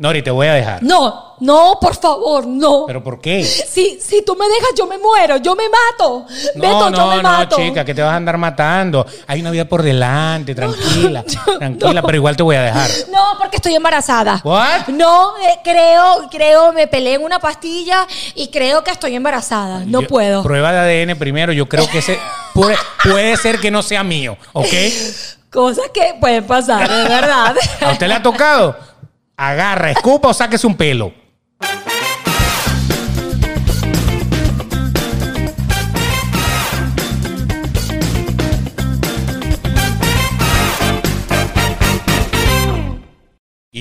Nori, te voy a dejar. No, no, por favor, no. ¿Pero por qué? Si, si tú me dejas, yo me muero, yo me mato. No, Beto, yo no, me no, mato. chica, que te vas a andar matando. Hay una vida por delante, tranquila. tranquila, no. pero igual te voy a dejar. No, porque estoy embarazada. What? No, eh, creo, creo, me peleé en una pastilla y creo que estoy embarazada. No Yo- puedo. Prueba de ADN primero. Yo creo que ese puede, puede ser que no sea mío, ¿ok? Cosas que pueden pasar, de verdad. ¿A usted le ha tocado? Agarra, escupa o sáquese un pelo.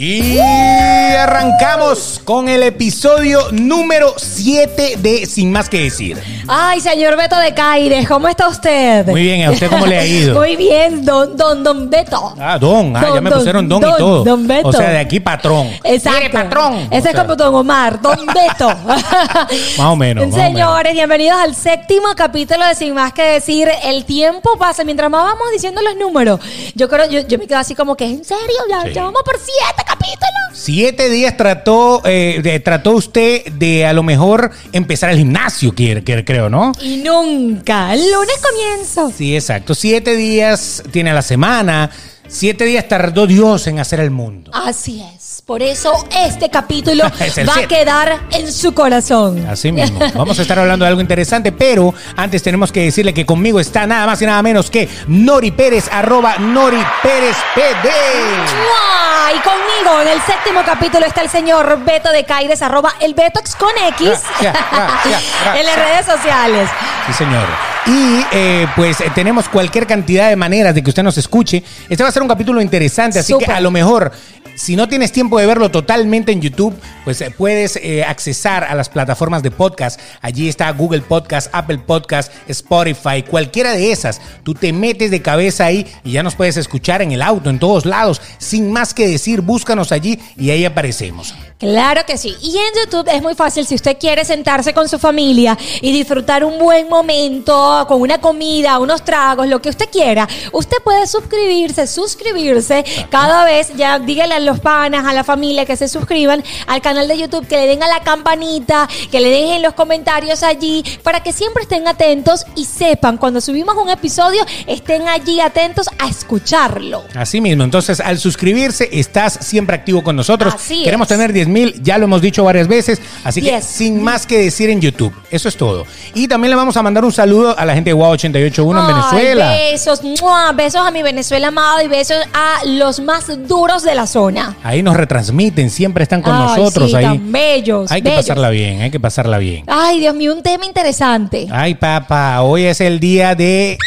Y arrancamos con el episodio número 7 de Sin Más que Decir. Ay, señor Beto de Caires, ¿cómo está usted? Muy bien, ¿a usted cómo le ha ido? Muy bien, don, don, don Beto. Ah, don, ah, ya me don, pusieron don, don, y todo. don Beto. O sea, de aquí patrón. Exacto. Mire, patrón. Ese O es sea, como don Omar, don Beto. Más o menos, más o Señores, bienvenidos al séptimo capítulo de Sin Más que Decir. El tiempo pasa mientras más vamos diciendo los números. Yo creo, yo, yo me quedo así como que, ¿en serio? Ya, Sí. ya vamos por siete capítulos. Siete días trató, eh, de- trató usted de a lo mejor empezar el gimnasio, quiere, quiere- creo, ¿no? Y nunca. El lunes comienzo. Sí, exacto. Siete días tiene a la semana. Siete días tardó Dios en hacer el mundo. Así es. Por eso este capítulo Es va a quedar en su corazón. Así mismo. Vamos a estar hablando de algo interesante, pero antes tenemos que decirle que conmigo está nada más y nada menos que Nori Pérez, arroba Nori Pérez PD. ¡Mua! Y conmigo en el séptimo capítulo está el señor Beto de Caires, arroba el Betox con X Ya, ya, ya, ya, en las redes sociales. Sí, señor. Y eh, pues eh, tenemos cualquier cantidad de maneras de que usted nos escuche. Este va a ser un capítulo interesante, así que a lo mejor, si no tienes tiempo de verlo totalmente en YouTube, pues eh, puedes eh, accesar a las plataformas de podcast. Allí está Google Podcast, Apple Podcast, Spotify, cualquiera de esas. Tú te metes de cabeza ahí y ya nos puedes escuchar en el auto, en todos lados. Sin más que decir, búscanos allí y ahí aparecemos. Claro que sí. Y en YouTube es muy fácil si usted quiere sentarse con su familia y disfrutar un buen momento con una comida, unos tragos, lo que usted quiera. Usted puede suscribirse, suscribirse cada vez. Ya dígale a los panas, a la familia que se suscriban al canal de YouTube, que le den a la campanita, que le dejen los comentarios allí para que siempre estén atentos y sepan cuando subimos un episodio, estén allí atentos a escucharlo. Así mismo, entonces al suscribirse estás siempre activo con nosotros. Así Queremos es. tener 10 mil, ya lo hemos dicho varias veces, así que sin más que decir en YouTube, eso es todo. Y también le vamos a mandar un saludo a la gente de Wow 881 en Venezuela. Besos, ¡mua! besos a mi Venezuela amado y besos a los más duros de la zona. Ahí nos retransmiten, siempre están con Ay, nosotros sí, ahí. tan bellos, hay que pasarla bien, hay que pasarla bien. Ay, Dios mío, un tema interesante. Ay, papá, hoy es el día de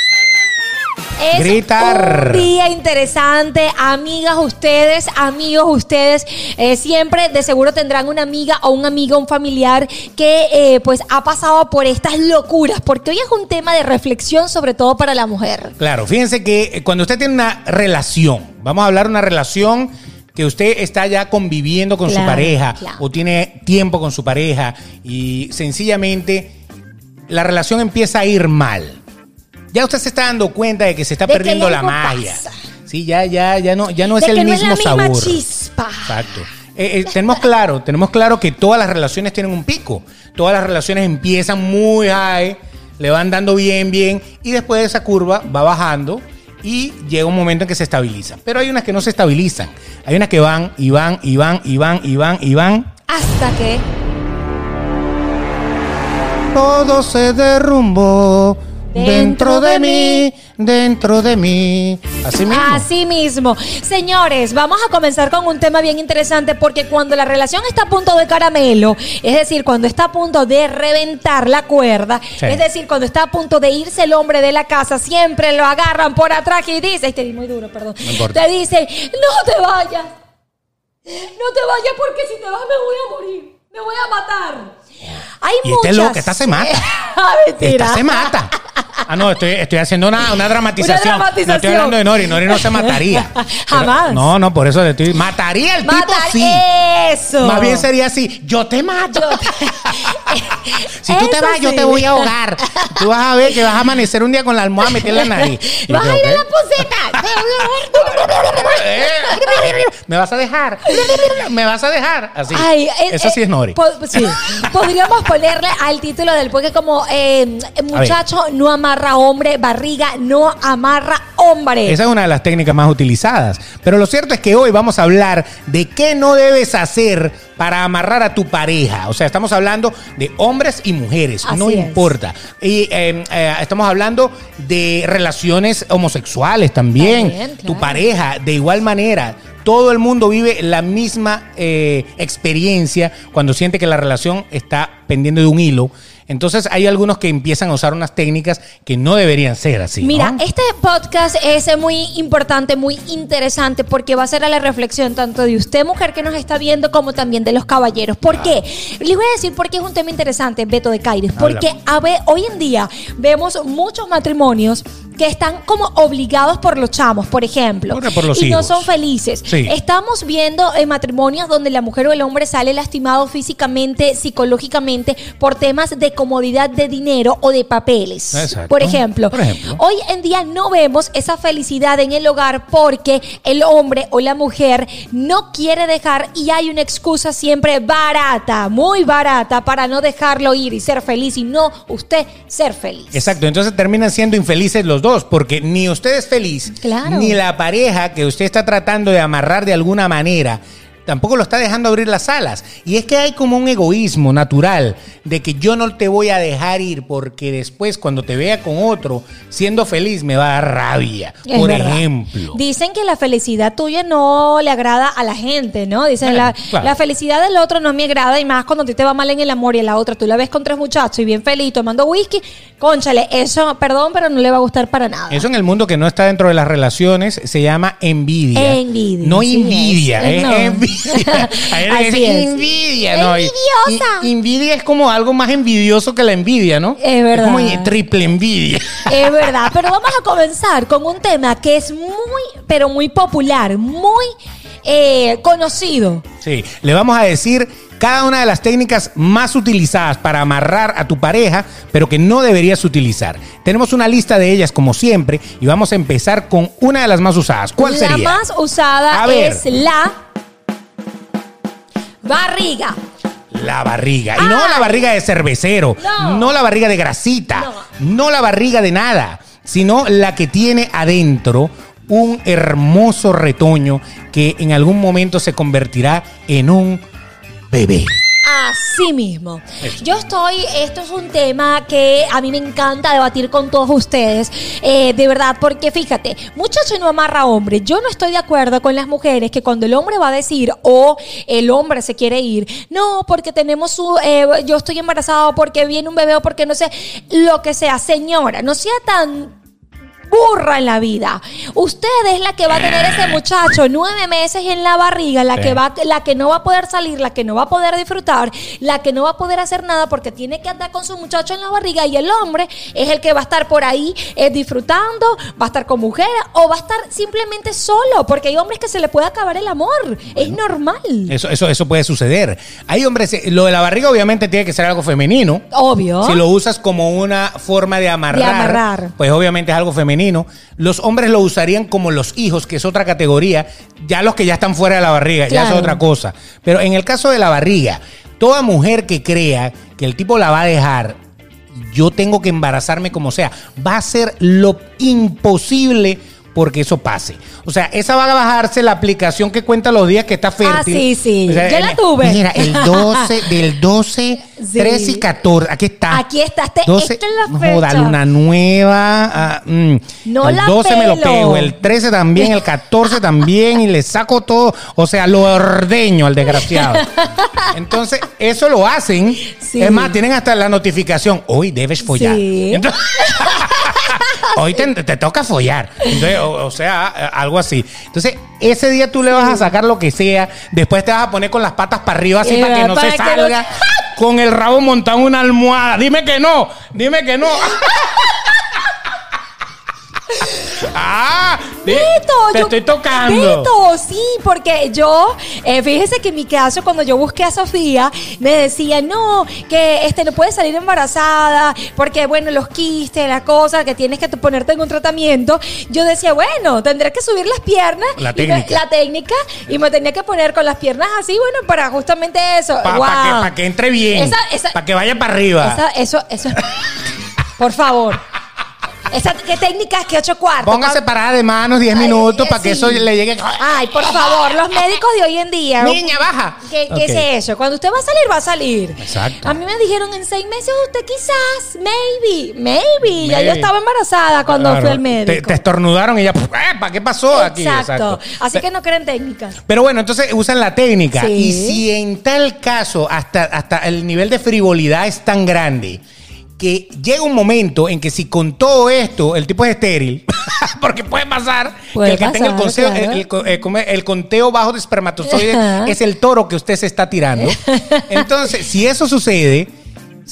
Es gritar. un día interesante, amigas ustedes, amigos ustedes, eh, siempre de seguro tendrán una amiga o un amigo, un familiar que eh, pues ha pasado por estas locuras, porque hoy es un tema de reflexión sobre todo para la mujer. Claro, fíjense que eh, cuando usted tiene una relación, vamos a hablar de una relación que usted está ya conviviendo con su pareja claro. o tiene tiempo con su pareja y sencillamente la relación empieza a ir mal. Ya usted se está dando cuenta de que se está De perdiendo la magia. pasa. Sí, ya, ya, ya no, ya no es de el que no mismo es la misma sabor. chispa. Exacto. Eh, eh, tenemos claro, tenemos claro que todas las relaciones tienen un pico. Todas las relaciones empiezan muy high, le van dando bien, bien, y después de esa curva va bajando y llega un momento en que se estabiliza. Pero hay unas que no se estabilizan. Hay unas que van y van y van y van y van y van. Hasta que Todo se derrumbó dentro de mí, dentro de mí. Así mismo. Así mismo. Señores, vamos a comenzar con un tema bien interesante porque cuando la relación está a punto de caramelo, es decir, cuando está a punto de reventar la cuerda, Sí. es decir, cuando está a punto de irse el hombre de la casa, siempre lo agarran por atrás y dicen, ay, te di muy duro, perdón. No te dicen, no te vayas. No te vayas porque si te vas me voy a morir. Me voy a matar. Hay Y este muchas. loco, esta se mata. Ah, mentira. Esta se mata. Ah, no, estoy, estoy haciendo una, una dramatización. Una dramatización. No estoy hablando de Nori. Nori no se mataría. Jamás. Pero- no, no, por eso le estoy. Mataría el tipo, Matar sí. eso. Más bien sería así: yo te mato. Yo te- Si tú te vas, yo te voy a ahogar. Tú vas a ver que vas a amanecer un día con la almohada metida en la nariz. Y Vas yo, a ir a la poseta. Me vas a dejar. Me vas a dejar. Así. Ay, eh, Eso sí eh, es Nori. po- sí. Podríamos ponerle al título del porque como eh, muchacho no amarra hombre, barriga no amarra hombre. Esa es una de las técnicas más utilizadas. Pero lo cierto es que hoy vamos a hablar de qué no debes hacer para amarrar a tu pareja. O sea, estamos hablando de hombres y mujeres, Así no es. importa. Y eh, eh, estamos hablando de relaciones homosexuales también. También, claro. Tu pareja, de igual manera. Todo el mundo vive la misma eh, experiencia cuando siente que la relación está pendiendo de un hilo. Entonces hay algunos que empiezan a usar unas técnicas que no deberían ser así. ¿no? Mira, este podcast es muy importante, muy interesante, porque va a ser a la reflexión tanto de usted, mujer que nos está viendo, como también de los caballeros. ¿Por qué? Les voy a decir por qué es un tema interesante, Beto de Caires. Porque a ver, hoy en día vemos muchos matrimonios que están como obligados por los chamos, por ejemplo. Por- por los y no son felices. Sí. Estamos viendo eh, matrimonios donde la mujer o el hombre sale lastimado físicamente, psicológicamente, por temas de comodidad de dinero o de papeles. Exacto. Por ejemplo, Por ejemplo. hoy en día no vemos esa felicidad en el hogar porque el hombre o la mujer no quiere dejar y hay una excusa siempre barata, muy barata para no dejarlo ir y ser feliz y no usted ser feliz. Exacto, entonces terminan siendo infelices los dos, porque ni usted es feliz, Claro. ni la pareja que usted está tratando de amarrar de alguna manera, tampoco lo está dejando abrir las alas. Y es que hay como un egoísmo natural de que yo no te voy a dejar ir porque después cuando te vea con otro siendo feliz me va a dar rabia, Es por verdad. ejemplo. Dicen que la felicidad tuya no le agrada a la gente, ¿no? Dicen, Bueno, la, claro. la felicidad del otro no me agrada y más cuando a ti te va mal en el amor y a la otra tú la ves con tres muchachos y bien feliz tomando whisky, conchale, eso, perdón, pero no le va a gustar para nada. Eso en el mundo que no está dentro de las relaciones se llama envidia. Envidia, No sí envidia, es. es, No. envidia. Ahí es Así es. envidia, ¿no? Y- Envidiosa. y- envidia es como algo más envidioso que la envidia, ¿no? Es verdad. como triple envidia. Es verdad, pero vamos a comenzar con un tema que es muy, pero muy popular, muy eh, conocido. Sí, le vamos a decir cada una de las técnicas más utilizadas para amarrar a tu pareja, pero que no deberías utilizar. Tenemos una lista de ellas como siempre y vamos a empezar con una de las más usadas. ¿Cuál la sería? más usada A ver. es la barriga. La barriga. Y no la barriga de cervecero, No. no, la barriga de grasita, no. la barriga de nada, sino la que tiene adentro un hermoso retoño que en algún momento se convertirá en un bebé. Así mismo. Yo estoy, esto es un tema que a mí me encanta debatir con todos ustedes, eh, de verdad, porque fíjate, muchacho no amarra hombre. Yo no estoy de acuerdo con las mujeres que cuando el hombre va a decir o el hombre se quiere ir, no, porque tenemos su, eh, yo estoy embarazado, porque viene un bebé o porque no sé, lo que sea, señora, no sea tan burra en la vida. Usted es la que va a tener ese muchacho nueve meses en la barriga, la Sí. que va, la que no va a poder salir, la que no va a poder disfrutar, la que no va a poder hacer nada porque tiene que andar con su muchacho en la barriga y el hombre es el que va a estar por ahí eh, disfrutando, va a estar con mujeres o va a estar simplemente solo, porque hay hombres que se le puede acabar el amor. Es normal. Eso, eso, eso puede suceder. Hay hombres, eh, lo de la barriga obviamente tiene que ser algo femenino. Obvio. Si lo usas como una forma de amarrar, De amarrar. pues obviamente es algo femenino. Los hombres lo usarían como los hijos, que es otra categoría. Ya los que ya están fuera de la barriga, ya es otra cosa. Pero en el caso de la barriga, toda mujer que crea que el tipo la va a dejar, yo tengo que embarazarme como sea, va a hacer lo imposible porque eso pase. O sea, esa va a bajarse la aplicación que cuenta los días que está fértil. Ah, sí, sí. O sea, Yo la tuve. Mira, el 12, del 12, Sí. 13 y 14. Aquí está. Aquí está, este- esta es la no fecha. joda, luna nueva. ah, mm. No el la 12 me lo pelo. pego, el 13 también, el 14 también, y le saco todo. O sea, lo ordeño al desgraciado. Entonces, eso lo hacen. Sí. Es más, tienen hasta la notificación. Hoy debes follar. Sí. Entonces- Hoy te, te toca follar. Entonces, o, o sea, algo así. Entonces, ese día tú le vas a sacar lo que sea. Después te vas a poner con las patas para arriba así para que no para se que no- salga. Con el rabo montado en una almohada. Dime que no. Dime que no. Ah, Beto, te yo- estoy tocando. Beto, sí, porque yo, eh, fíjese que en mi caso, cuando yo busqué a Sofía, me decía, no, que este no puedes salir embarazada, porque bueno, los quistes, la cosa, que tienes que te- ponerte en un tratamiento. Yo decía, bueno, tendré que subir las piernas. La me- técnica. la técnica, y me tenía que poner con las piernas así, bueno, para justamente eso. Para Wow. que, pa' que entre bien. Para que vaya para arriba. Esa- eso, eso es- Por favor. Esa, ¿Qué técnica es que ocho cuartos? Póngase parada de manos 10 Ay, minutos para que sí. eso le llegue. Ay, por favor, los médicos de hoy en día. Niña, baja. ¿Qué, qué es eso? Cuando usted va a salir, va a salir. Exacto. A mí me dijeron en seis meses, usted quizás, maybe, maybe. Ya yo estaba embarazada cuando Claro. fui al médico. te estornudaron y ya, ¿para qué pasó aquí? Exacto. Así que no creen técnicas. Pero bueno, entonces usan la técnica. Sí. Y si en tal caso, hasta, hasta el nivel de frivolidad es tan grande que llega un momento en que si con todo esto el tipo es estéril, porque puede pasar Puede que el que tenga el, pasar, claro. el- el el conteo bajo de espermatozoides es el toro que usted se está tirando. Entonces, si eso sucede,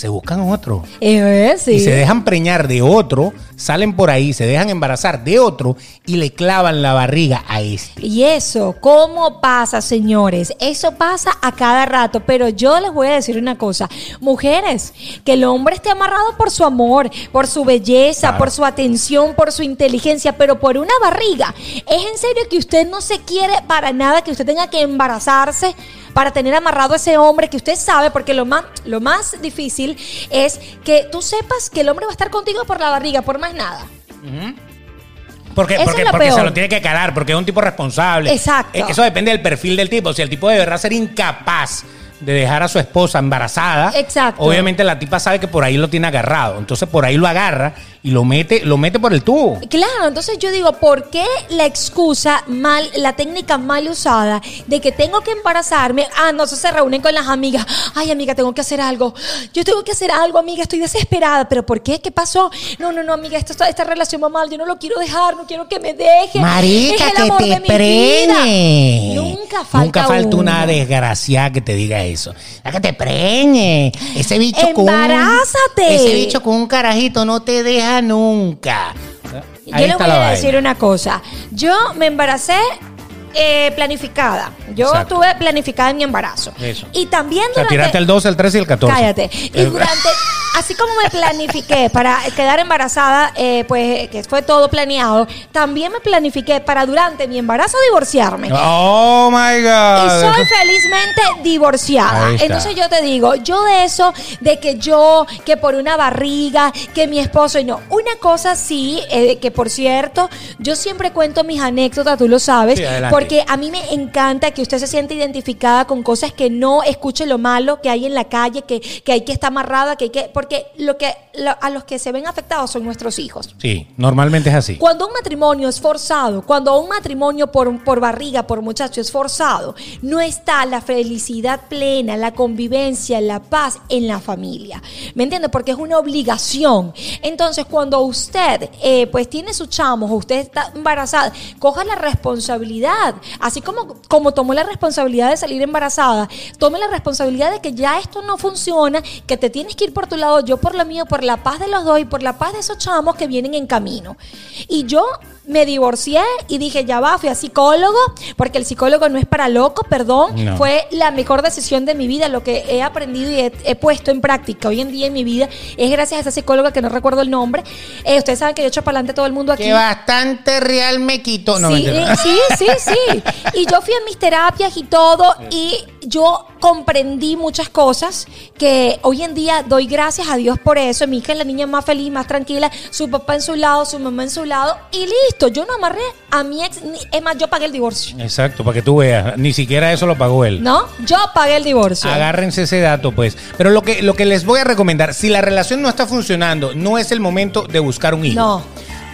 se buscan otro. Eh, sí. Y se dejan preñar de otro, salen por ahí, se dejan embarazar de otro y le clavan la barriga a este. Y eso, ¿cómo pasa, señores? Eso pasa a cada rato, pero yo les voy a decir una cosa. Mujeres, que el hombre esté amarrado por su amor, por su belleza, Claro. por su atención, por su inteligencia, pero por una barriga. ¿Es en serio que usted no se quiere para nada que usted tenga que embarazarse? Para tener amarrado a ese hombre que usted sabe, porque lo más, lo más difícil es que tú sepas que el hombre va a estar contigo por la barriga, por más nada. Porque, Eso porque, es lo porque se peor. lo tiene que calar, porque es un tipo responsable. Exacto. Eh, Eso depende del perfil del tipo. Si el tipo de verdad ser incapaz de dejar a su esposa embarazada, Exacto. obviamente la tipa sabe que por ahí lo tiene agarrado. Entonces por ahí lo agarra y lo mete, lo mete por el tubo. Claro, entonces yo digo, ¿por qué la excusa mal, la técnica mal usada de que tengo que embarazarme? Ah, no, eso se reúnen con las amigas. Ay, amiga, tengo que hacer algo. Yo tengo que hacer algo, amiga, estoy desesperada. ¿Pero por qué? ¿Qué pasó? No, no, no, amiga, está- esta relación va mal. Yo no lo quiero dejar, no quiero que me deje. Marica, es el que amor te de mi preñe. Nunca falta Nunca falta una uno. desgraciada que te diga eso. La que te preñe. Ese bicho con un- Embarázate. Ese bicho con un carajito no te deja nunca. Yo les voy a vaina. decir una cosa. Yo me embaracé eh, planificada. Yo Exacto. tuve planificada en mi embarazo. Eso. Y también O sea, durante... tiraste el 12, el 13 y el 14. Cállate. Y durante, así como me planifiqué para quedar embarazada, eh, pues que fue todo planeado, también me planifiqué para durante mi embarazo divorciarme. Oh my Y God. soy felizmente divorciada. Entonces yo te digo, yo de eso, de que yo, que por una barriga, que mi esposo y no. Una cosa sí, eh, que por cierto, yo siempre cuento mis anécdotas, tú lo sabes, Sí, adelante. Porque a mí me encanta que usted se siente identificada con cosas que no escuche lo malo que hay en la calle, que, que hay que estar amarrada, que hay que. Porque lo que lo- a los que se ven afectados son nuestros hijos. Sí, normalmente es así. Cuando un matrimonio es forzado, cuando un matrimonio por, por barriga, por muchacho es forzado, no está la felicidad plena, la convivencia, la paz en la familia. ¿Me entiende? Porque es una obligación. Entonces, cuando usted eh, pues tiene su chamo o usted está embarazada, coja la responsabilidad. Así como, como tomó la responsabilidad de salir embarazada, tome la responsabilidad de que ya esto no funciona, que te tienes que ir por tu lado, yo por lo mío, por la paz de los dos y por la paz de esos chamos que vienen en camino. Y yo me divorcié y dije, ya va, fui a psicólogo, porque el psicólogo no es para loco, perdón. No. Fue la mejor decisión de mi vida, lo que he aprendido y he, he puesto en práctica hoy en día en mi vida es gracias a esa psicóloga que no recuerdo el nombre. Eh, ustedes saben que yo echo para adelante todo el mundo aquí. Que bastante real me quito. No, sí, eh, sí, sí, sí. Y yo fui a mis terapias y todo y yo comprendí muchas cosas que hoy en día doy gracias a Dios por eso. Mi hija es la niña más feliz, más tranquila, su papá en su lado, su mamá en su lado y listo. Yo no amarré a mi ex, ni- es más, yo pagué el divorcio. Exacto, para que tú veas. Ni siquiera eso lo pagó él. ¿No? Yo pagué el divorcio. Agárrense ese dato, pues. Pero lo que, lo que les voy a recomendar, si la relación no está funcionando, no es el momento de buscar un hijo. No.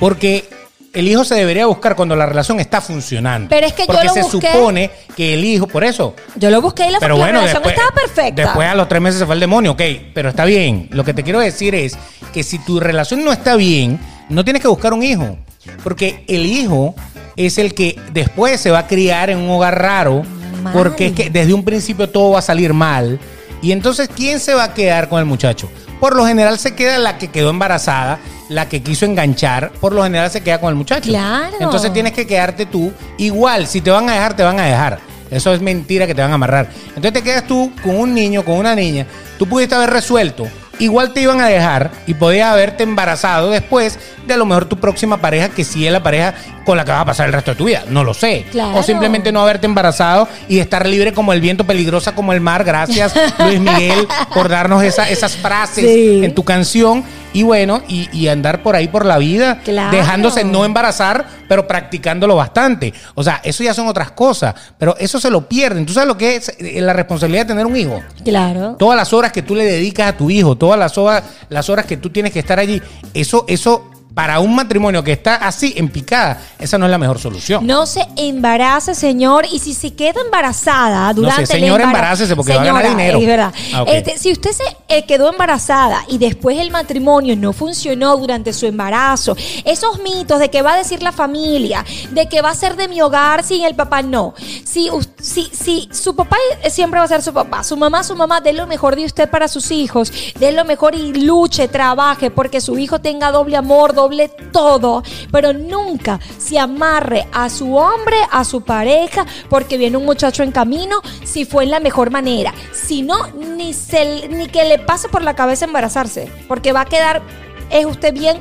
Porque el hijo se debería buscar cuando la relación está funcionando. Pero es que yo Porque lo se busqué. supone que el hijo, por eso. Yo lo busqué y la, Pero la bueno, relación después, estaba perfecta. después a los tres meses se fue el demonio, ok. Pero está bien. Lo que te quiero decir es que si tu relación no está bien, no tienes que buscar un hijo. Porque el hijo es el que después se va a criar en un hogar raro. Mal. Porque es que desde un principio todo va a salir mal. Y entonces, ¿quién se va a quedar con el muchacho? Por lo general se queda la que quedó embarazada la que quiso enganchar, por lo general se queda con el muchacho. Claro. Entonces tienes que quedarte tú. Igual, si te van a dejar, te van a dejar. Eso es mentira que te van a amarrar. Entonces te quedas tú con un niño, con una niña. Tú pudiste haber resuelto. Igual te iban a dejar y podías haberte embarazado después de a lo mejor tu próxima pareja, que sí es la pareja con la que vas a pasar el resto de tu vida. No lo sé. Claro. O simplemente no haberte embarazado y estar libre como el viento, peligrosa como el mar. Gracias, Luis Miguel, por darnos esa- esas frases Sí. en tu canción. Y bueno, y, y andar por ahí por la vida, Claro. dejándose no embarazar, pero practicándolo bastante. O sea, eso ya son otras cosas, pero eso se lo pierden. ¿Tú sabes lo que es eh, la responsabilidad de tener un hijo? Claro. Todas las horas que tú le dedicas a tu hijo, todas las horas, las horas que tú tienes que estar allí, eso, eso para un matrimonio que está así en picada, esa no es la mejor solución. No se embarace, señor. Y si se queda embarazada durante el señor, embarazo- embarácese porque va a ganar dinero. Es verdad. Ah. Este, si usted se eh, quedó embarazada y después el matrimonio no funcionó durante su embarazo, esos mitos de que va a decir la familia, de que va a ser de mi hogar sin el papá, no. Si, si, si su papá eh, siempre va a ser su papá, su mamá, su mamá, dé lo mejor de usted para sus hijos, dé lo mejor y luche, trabaje porque su hijo tenga doble amor, doble todo, pero nunca se amarre a su hombre, a su pareja, porque viene un muchacho en camino, si fue en la mejor manera. Si no, ni, se, ni que le pase por la cabeza embarazarse, porque va a quedar, es usted bien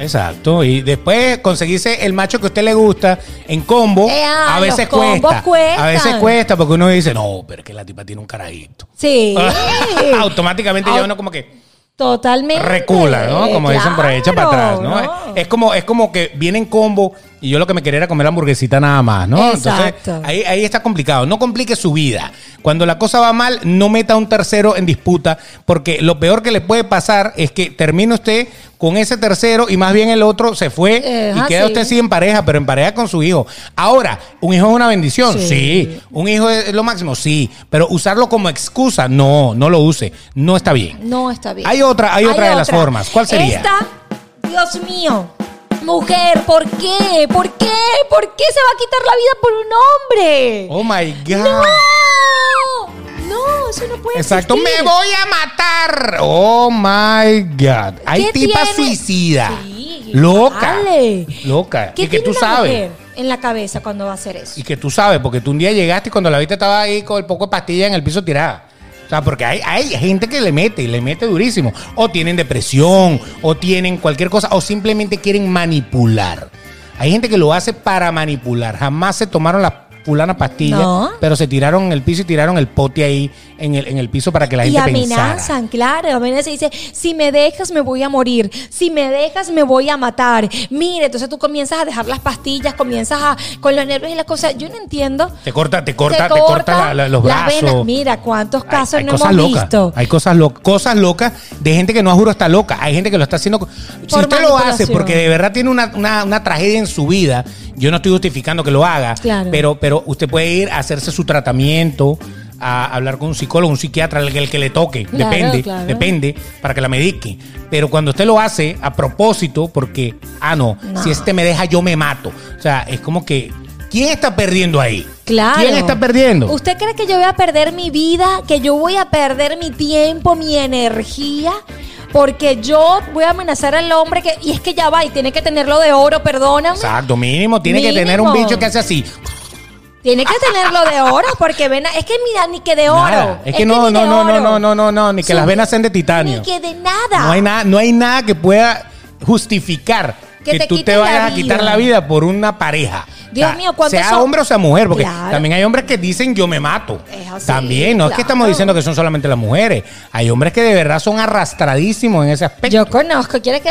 Exacto, y después conseguirse el macho que a usted le gusta en combo, Eh, ah, a veces cuesta. cuestan. A veces cuesta porque uno dice, no, pero es que la tipa tiene un carajito. Sí. Automáticamente ya uno como que Totalmente. recula, ¿no? Como dicen por ahí, echa para atrás, ¿no? Claro, Es como, es como que viene en combo y yo lo que me quería era comer la hamburguesita nada más, ¿no? Exacto. Entonces, ahí, ahí está complicado. No complique su vida. Cuando la cosa va mal, no meta a un tercero en disputa, porque lo peor que le puede pasar es que termine usted con ese tercero y más bien el otro se fue y queda así. usted sí en pareja, pero en pareja con su hijo. Ahora, ¿un hijo es una bendición? Sí. Sí. ¿Un hijo es lo máximo? Sí. Pero usarlo como excusa, no, no lo use. No está bien. No está bien. Hay otra- hay otra de las formas. ¿Cuál sería? Esta, Dios mío. Mujer, ¿por qué? ¿Por qué? ¿Por qué se va a quitar la vida por un hombre? Oh my God. No, no, eso no puede Exacto, me voy a matar. Oh my God. Hay ¿Qué tipas tiene? suicidas. Sí, loca. vale. Loca. ¿Qué y que tú una sabes. mujer en la cabeza cuando va a hacer eso? Y que tú sabes, porque tú un día llegaste y cuando la viste estaba ahí con el poco de pastilla en el piso tirada. Sea, porque hay, hay gente que le mete y le mete durísimo. O tienen depresión, o tienen cualquier cosa, o simplemente quieren manipular. Hay gente que lo hace para manipular. Jamás se tomaron la fulana pastilla, No. pero se tiraron en el piso y tiraron el pote ahí en el, en el piso para que la y gente pensara. amenazan, claro, amenazan y dice, si me dejas me voy a morir, si me dejas me voy a matar. Mire, entonces tú comienzas a dejar las pastillas, comienzas a con los nervios y las cosas. Yo no entiendo. Te corta, te corta, te corta la- la- los brazos. venas. Mira, cuántos casos hay, hay no cosas hemos locas. visto. Hay cosas, lo- cosas locas de gente que no juro está loca. Hay gente que lo está haciendo. Si usted lo hace porque de verdad tiene una, una- una tragedia en su vida, yo no estoy justificando que lo haga, Claro. pero, pero usted puede ir a hacerse su tratamiento. A hablar con un psicólogo, un psiquiatra, el que, el que le toque, Claro, depende, claro. depende, para que la medique. Pero cuando usted lo hace a propósito, porque, ah, no, No. si este me deja, yo me mato. O sea, es como que, ¿quién está perdiendo ahí? Claro. ¿Quién está perdiendo? ¿Usted cree que yo voy a perder mi vida? ¿Que yo voy a perder mi tiempo, mi energía? Porque yo voy a amenazar al hombre que. Y es que ya va, y tiene que tenerlo de oro, perdóname. Exacto, mínimo. Tiene que tener un bicho que hace así. Tiene que tenerlo de oro, porque ven, es que mira, ni que de oro. Nada. Es que no, ni no, de no, no, oro. no, no, no, no, ni que las venas sean de titanio. Ni que de nada. No hay nada, no hay nada que pueda justificar Que que, te tú te vayas a quitar la vida por una pareja. Dios mío, ¿cuántos Sea son? hombre o sea mujer, porque Claro. también hay hombres que dicen yo me mato. Es así, también, no es que estamos diciendo que son solamente las mujeres. Hay hombres que de verdad son arrastradísimos en ese aspecto. Yo conozco, ¿quiere que.?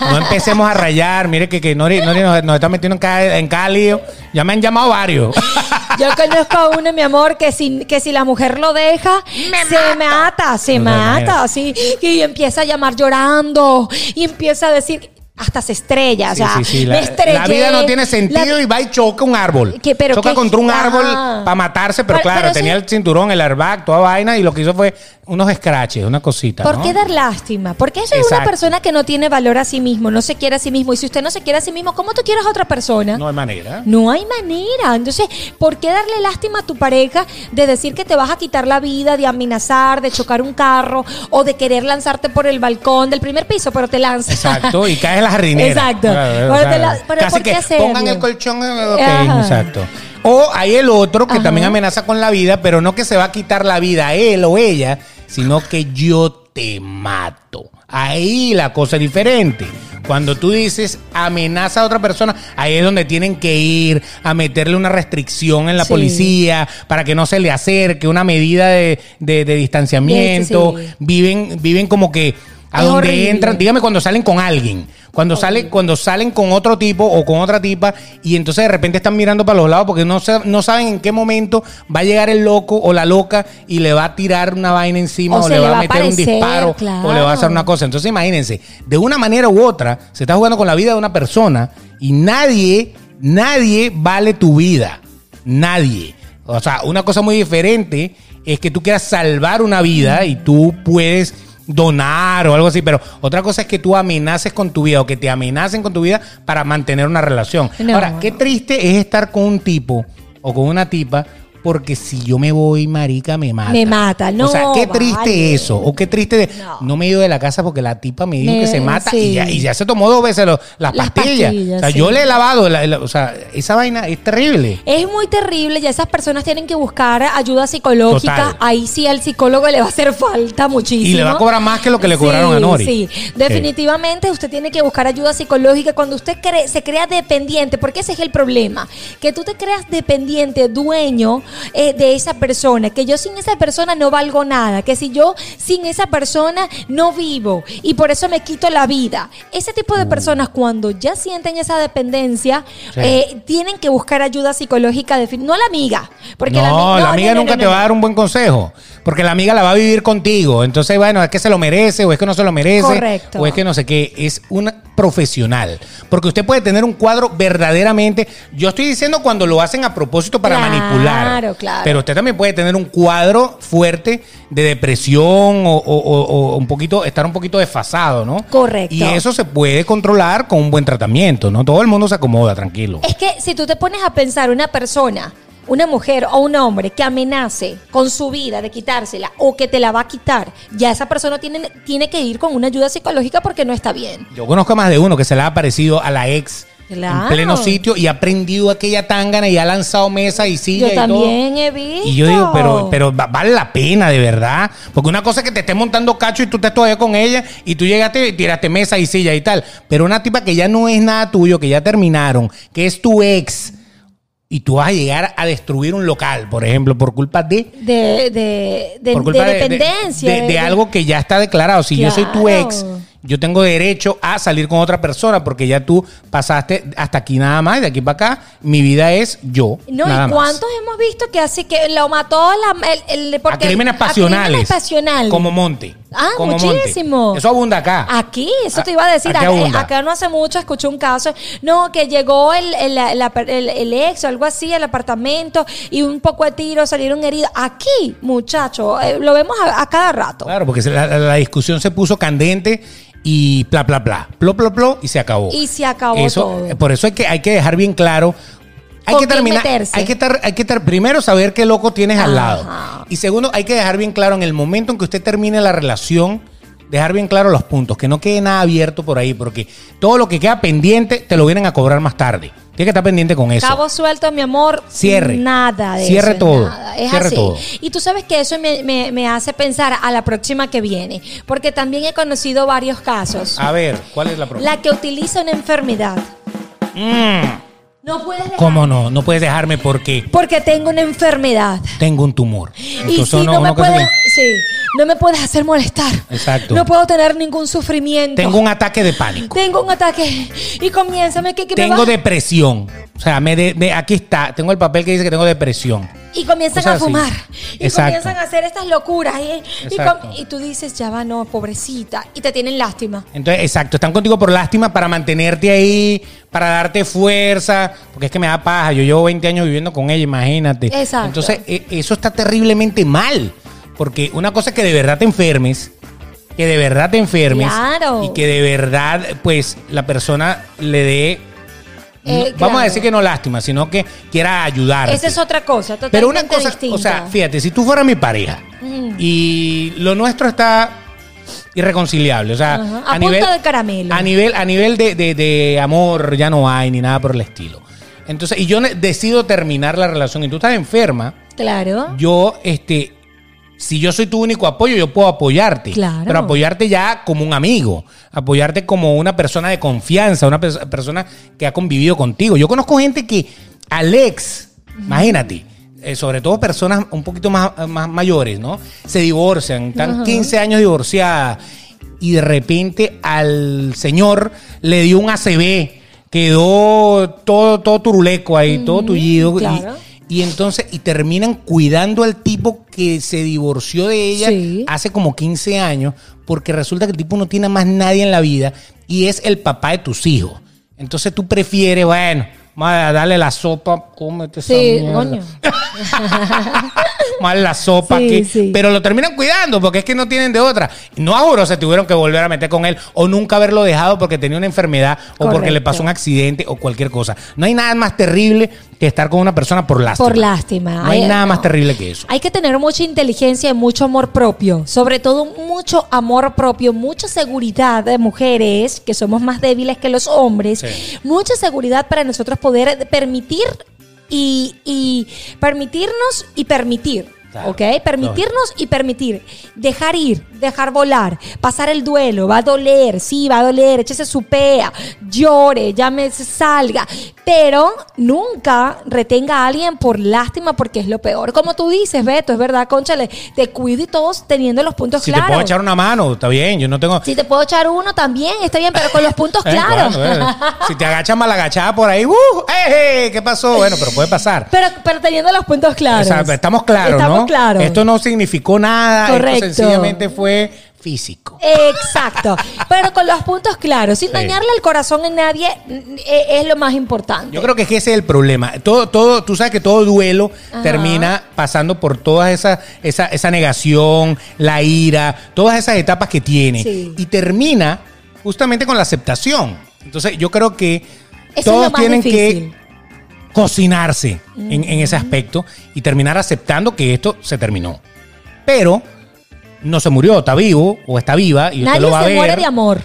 No empecemos a rayar, mire que, que Nori, Nori nos, nos está metiendo en cada, en cada lío. Ya me han llamado varios. Yo conozco a uno, mi amor, que si, que si la mujer lo deja, se mata, se No mata, así. Y empieza a llamar llorando y empieza a decir. Hasta se estrella. Sí, o sea, sí, sí. La, estrellé. la vida no tiene sentido La- y va y choca un árbol. Que- pero choca que- contra un árbol para matarse, pero, Pero- claro, pero tenía el cinturón, el airbag, toda vaina y lo que hizo fue unos scratches, una cosita. ¿Por ¿no? qué dar lástima? Porque eso es una persona que no tiene valor a sí mismo, no se quiere a sí mismo. Y si usted no se quiere a sí mismo, ¿cómo tú quieres a otra persona? No hay manera. No hay manera. Entonces, ¿por qué darle lástima a tu pareja de decir que te vas a quitar la vida, de amenazar, de chocar un carro o de querer lanzarte por el balcón del primer piso, pero te lanzas? Exacto, y caes en la jardinera. Exacto. Claro, Pero o te sea, la- pero casi ¿por qué que hacerlo? pongan el colchón. exacto. O hay el otro que Ajá. también amenaza con la vida, pero no que se va a quitar la vida a él o ella, sino que yo te mato. Ahí la cosa es diferente. Cuando tú dices amenaza a otra persona, ahí es donde tienen que ir a meterle una restricción en la Sí. policía para que no se le acerque, una medida de, de- de distanciamiento. Sí, sí. Viven, viven como que a Es donde horrible. entran, dígame cuando salen con alguien, cuando sale, cuando salen con otro tipo o con otra tipa y entonces de repente están mirando para los lados porque no, sa- no saben en qué momento va a llegar el loco o la loca y le va a tirar una vaina encima O o, se le va a va a meter un disparo o le va a hacer una cosa. Entonces imagínense, de una manera u otra se está jugando con la vida de una persona y nadie, nadie vale tu vida. Nadie. O sea, una cosa muy diferente es que tú quieras salvar una vida y tú puedes donar o algo así, pero otra cosa es que tú amenaces con tu vida o que te amenacen con tu vida para mantener una relación. No. Ahora, qué triste es estar con un tipo o con una tipa porque si yo me voy, marica, me mata. Me mata, no, O sea, qué triste vale. eso. O qué triste de, No. no. me he ido de la casa porque la tipa me dijo Me- que se mata sí. y, ya, y ya se tomó dos veces lo- las, Las pastillas. pastillas, O sea, sí. yo le he lavado, la- la- o sea, esa vaina es terrible. Es muy terrible y esas personas tienen que buscar ayuda psicológica. Total. Ahí sí al psicólogo le va a hacer falta muchísimo. Y le va a cobrar más que lo que le cobraron Sí, a Nori. Sí, definitivamente usted tiene que buscar ayuda psicológica cuando usted cree- se crea dependiente, porque ese es el problema, que tú te creas dependiente, dueño eh, de esa persona, que yo sin esa persona no valgo nada, que si yo sin esa persona no vivo y por eso me quito la vida. Ese tipo de personas cuando ya sienten esa dependencia, Mm. Sí. eh, tienen que buscar ayuda psicológica, defi- no la amiga, porque no, la, ami- la no, amiga no, no, nunca no, te no. va a dar un buen consejo. Porque la amiga la va a vivir contigo. Entonces, bueno, es que se lo merece o es que no se lo merece. Correcto. O es que no sé qué. Es una profesional. Porque usted puede tener un cuadro verdaderamente. Yo estoy diciendo cuando lo hacen a propósito para Claro, manipular. claro. Pero usted también puede tener un cuadro fuerte de depresión o, o- o- o un poquito, estar un poquito desfasado, ¿no? Correcto. Y eso se puede controlar con un buen tratamiento, ¿no? Todo el mundo se acomoda, tranquilo. Es que si tú te pones a pensar una persona, una mujer o un hombre que amenace con su vida de quitársela o que te la va a quitar, ya esa persona tiene, tiene que ir con una ayuda psicológica porque no está bien. Yo conozco a más de uno que se le ha aparecido a la ex Claro. en pleno sitio y ha prendido aquella tangana y ha lanzado mesa y silla Yo y también todo. he visto. Y yo digo, pero, pero va- vale la pena, de verdad. Porque una cosa es que te esté montando cacho y tú estés todavía con ella y tú llegaste y tiraste mesa y silla y tal. Pero una tipa que ya no es nada tuyo, que ya terminaron, que es tu ex, y tú vas a llegar a destruir un local, por ejemplo, por culpa de de, de, de, por culpa de de, dependencia. de- algo que ya está declarado. Si yo soy tu ex, yo tengo derecho a salir con otra persona porque ya tú pasaste hasta aquí nada más, de aquí para acá, mi vida es yo. No, nada ¿y más. cuántos hemos visto que así que lo mató la, el, el- A porque- crímenes a pasionales. crímenes pasionales. Como Monte. Ah, como muchísimo. Monte. Eso abunda acá. Aquí, eso te iba a decir. Acá, no hace mucho escuché un caso. No, que llegó el, el, el- el ex o algo así al apartamento y un poco de tiro salieron heridos. Aquí, muchacho, eh, lo vemos a, a cada rato. Claro, porque se- la, la- la discusión se puso candente y bla, bla, bla. Plo, plo, plo y se acabó. Y se acabó Eso, todo. Por eso hay que, hay que dejar bien claro. Hay ¿Con que terminar. Hay que estar, hay que estar, primero saber qué loco tienes al lado. Y segundo, hay que dejar bien claro en el momento en que usted termine la relación, dejar bien claro los puntos, que no quede nada abierto por ahí, porque todo lo que queda pendiente te lo vienen a cobrar más tarde. Tienes que estar pendiente con eso. Cabo suelto, mi amor. Cierre. Nada de Cierre eso, todo. nada. Es Cierre así. todo. Y tú sabes que eso me, me- me hace pensar a la próxima que viene. Porque también he conocido varios casos. A ver, ¿cuál es la próxima? La que utiliza una enfermedad. Mm, No puedes. ¿Cómo no? No puedes dejarme porque Porque tengo una enfermedad. tengo un tumor. y si no me uno que se puede, ve- sí, No me puedes hacer molestar. Exacto. No puedo tener ningún sufrimiento. Tengo un ataque de pánico. Tengo un ataque. Y comienza, me, que, que Tengo depresión. O sea, me de- de- aquí está. Tengo el papel que dice que tengo depresión. Y comienzan Cosas a así. fumar. Y Exacto. comienzan a hacer estas locuras. Y, y com- y tú dices, ya va, no, pobrecita. Y te tienen lástima. Entonces, exacto, están contigo por lástima para mantenerte ahí, para darte fuerza, porque es que me da paja. Yo llevo 20 años viviendo con ella, imagínate. Exacto. Entonces, e- eso está terriblemente mal, porque una cosa es que de verdad te enfermes, que de verdad te enfermes, Claro. y que de verdad, pues, la persona le dé, no- Eh, vamos a decir que no lástima, sino que quiera ayudarte. Esa es otra cosa, totalmente Pero una cosa, distinta. o sea, fíjate, si tú fueras mi pareja Mm. y lo nuestro está irreconciliable, o sea, Ajá, a punta de caramelo. a nivel, a nivel de, de- de amor ya no hay ni nada por el estilo. Entonces, y yo decido terminar la relación y tú estás enferma, Claro. yo, este, si yo soy tu único apoyo, yo puedo apoyarte. Claro. Pero apoyarte ya como un amigo, apoyarte como una persona de confianza, una pers- persona que ha convivido contigo. Yo conozco gente que, Alex, imagínate, eh, sobre todo personas un poquito más, más mayores, ¿no? Se divorcian, están Ajá. 15 años divorciadas y de repente al señor le dio un ACV, quedó todo, todo turuleco ahí, todo tullido. claro. Y entonces, y terminan cuidando al tipo que se divorció de ella Sí. hace como 15 años, porque resulta que el tipo no tiene más nadie en la vida y es el papá de tus hijos. Entonces tú prefieres, bueno, a darle la sopa, cómete esa Sí, mierda. coño. Mal la sopa Sí, que, sí. pero lo terminan cuidando porque es que no tienen de otra. No a juro se tuvieron que volver a meter con él o nunca haberlo dejado porque tenía una enfermedad o porque le pasó un accidente o cualquier cosa. No hay nada más terrible que estar con una persona por lástima. Por lástima. No hay Ay, nada más terrible que eso. Hay que tener mucha inteligencia y mucho amor propio, sobre todo mucho amor propio, mucha seguridad de mujeres que somos más débiles que los hombres, Sí. mucha seguridad para nosotros poder permitir y, y permitirnos y permitir. Claro. ¿Ok? Permitirnos y permitir. Dejar ir, dejar volar, pasar el duelo. Va a doler, sí, va a doler. Échese su pea, llore, llámese, salga. Pero nunca retenga a alguien por lástima porque es lo peor. Como tú dices, Beto, es verdad, conchale, te cuido y todos teniendo los puntos Si claros. te puedo echar una mano, está bien. Yo no tengo. Si te puedo echar uno también, está bien, pero con los puntos Eh, claros. eh. Si te agachas mal agachada por ahí, ¡uh! ¡Eh, eh! ¿Qué pasó? Bueno, pero puede pasar. Pero, pero teniendo los puntos claros. O sea, estamos claros, Estamos ¿no? Claros. Esto no significó nada. Correcto. Esto sencillamente fue físico. Exacto. Pero con los puntos claros, sin Sí. dañarle el corazón a nadie, mm, eh, es lo más importante. Yo creo que es que ese es el problema. Todo, todo, tú sabes que todo duelo Ajá. termina pasando por toda esa, esa, esa negación, la ira, todas esas etapas que tiene. Sí. Y termina justamente con la aceptación. Entonces, yo creo que Eso todos tienen difícil. que cocinarse en, en ese aspecto y terminar aceptando que esto se terminó. Pero no se murió, está vivo o está viva y usted Nadie lo va a se ver. muere de amor.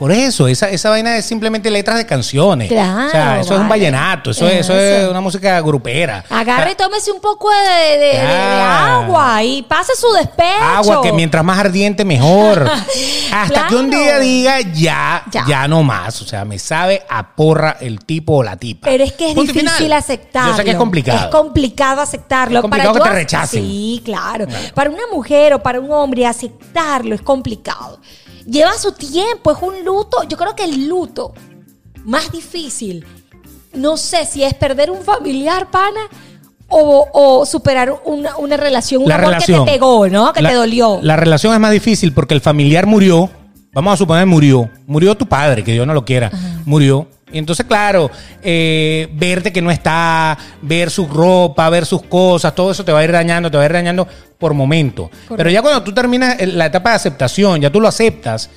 Por eso, esa, esa vaina es simplemente letras de canciones. Claro, O sea, eso es un vallenato, eso, es- eso es una música grupera. Agarre y sea, tómese un poco de, agua y pase su despecho. Agua que mientras más ardiente mejor. Hasta que un día diga ya, ya, Ya. no más. O sea, me sabe a porra el tipo o la tipa. Pero es que es Punto difícil aceptarlo. Yo sé que es complicado. Es complicado aceptarlo. Es complicado que yo- te rechacen. Sí, claro. Para una mujer o para un hombre aceptarlo es complicado. Lleva su tiempo, es un luto. Yo creo que el luto más difícil, no sé si es perder un familiar, pana, o, o superar una, una relación, un la amor relación. que te pegó, ¿no? Que La- te dolió. La relación es más difícil porque el familiar murió. Vamos a suponer murió. Murió tu padre, que Dios no lo quiera. Murió. Y entonces, claro, eh, verte que no está, ver su ropa, ver sus cosas, todo eso te va a ir dañando, te va a ir dañando por momento. Pero ya cuando tú terminas el- la etapa de aceptación, ya tú lo aceptas,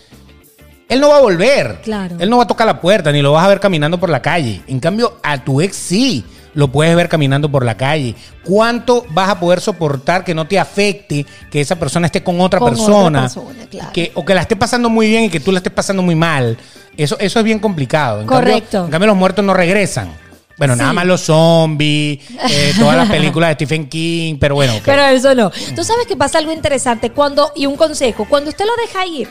él no va a volver. Claro. Él no va a tocar la puerta, ni lo vas a ver caminando por la calle. En cambio, a tu ex sí lo puedes ver caminando por la calle. ¿Cuánto vas a poder soportar que no te afecte que esa persona esté con otra Con otra persona? claro. que, o que la esté pasando muy bien y que tú la estés pasando muy mal. Eso, eso es bien complicado. En cambio- Correcto. en cambio, los muertos no regresan. Bueno, nada más los zombies, eh, todas las películas de Stephen King, pero bueno. Pero eso no. Tú sabes que pasa algo interesante cuando, y un consejo, cuando usted lo deja ir,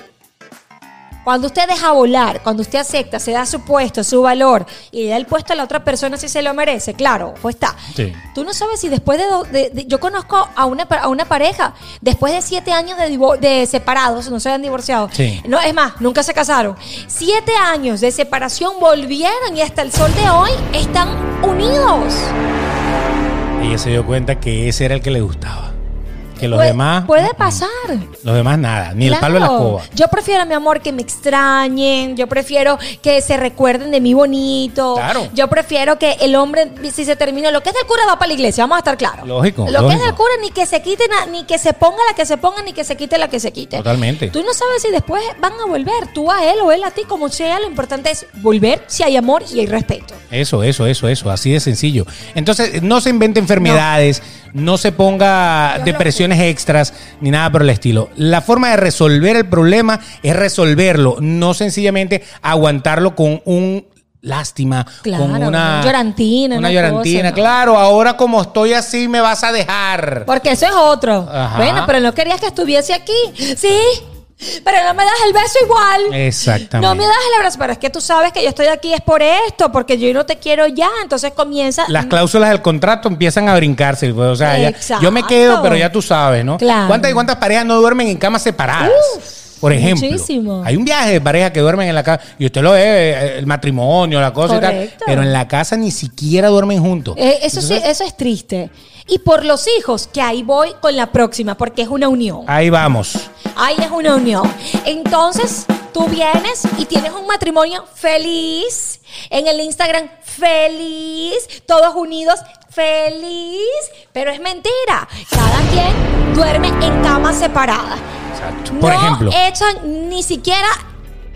Cuando usted deja volar, cuando usted acepta, se da su puesto, su valor y le da el puesto a la otra persona si se lo merece, claro, pues está. Sí. Tú no sabes si después de, do- de- de- Yo conozco a una, a una pareja, después de siete años de, de separados, no se han divorciado. Sí. No, es más, nunca se casaron. Siete años de separación volvieron y hasta el sol de hoy están unidos. Ella se dio cuenta que ese era el que le gustaba. Que los Puede- demás. Puede pasar. Los demás nada, ni el palo de la escoba. Yo prefiero, mi amor, que me extrañen. Yo prefiero que se recuerden de mí bonito. Claro. Yo prefiero que el hombre, si se terminó, lo que es del cura va para la iglesia, vamos a estar claros. Lógico, Lo que es del cura, ni que se quite, ni que se ponga la que se ponga, ni que se quite la que se quite. Totalmente. Tú no sabes si después van a volver, tú a él o él a ti, como sea. Lo importante es volver si hay amor y hay respeto. Eso, eso, eso, eso, así de sencillo. Entonces, no se invente enfermedades, no, se ponga depresiones extras, ni nada por el estilo. La forma de resolver el problema es resolverlo, no sencillamente aguantarlo con un lástima, Claro, con una una llorantina, Una una llorantina, cosa, ¿no? claro, ahora como estoy así me vas a dejar. Porque eso es otro. Ajá. Bueno, pero no querías que estuviese aquí. Sí, pero no me das el beso igual. Exactamente. No me das el abrazo, pero es que tú sabes que yo estoy aquí es por esto, porque yo no te quiero ya. Entonces comienza. Las cláusulas del contrato empiezan a brincarse. pues, o sea, ya- yo me quedo, pero ya tú sabes, ¿no? Claro. ¿Cuántas y cuántas parejas no duermen en camas separadas? Por ejemplo, muchísimo. hay un viaje de parejas que duermen en la casa y usted lo ve, eh, el matrimonio, la cosa y tal, pero en la casa ni siquiera duermen juntos. Eh, eso sí, Entonces, eso es triste. Y por los hijos, que ahí voy con la próxima, porque es una unión. Ahí vamos. Ahí es una unión. Entonces, tú vienes y tienes un matrimonio feliz. En el Instagram, feliz. Todos unidos, feliz. Pero es mentira. Cada quien duerme en camas separadas. Exacto. Por no ejemplo, echan ni siquiera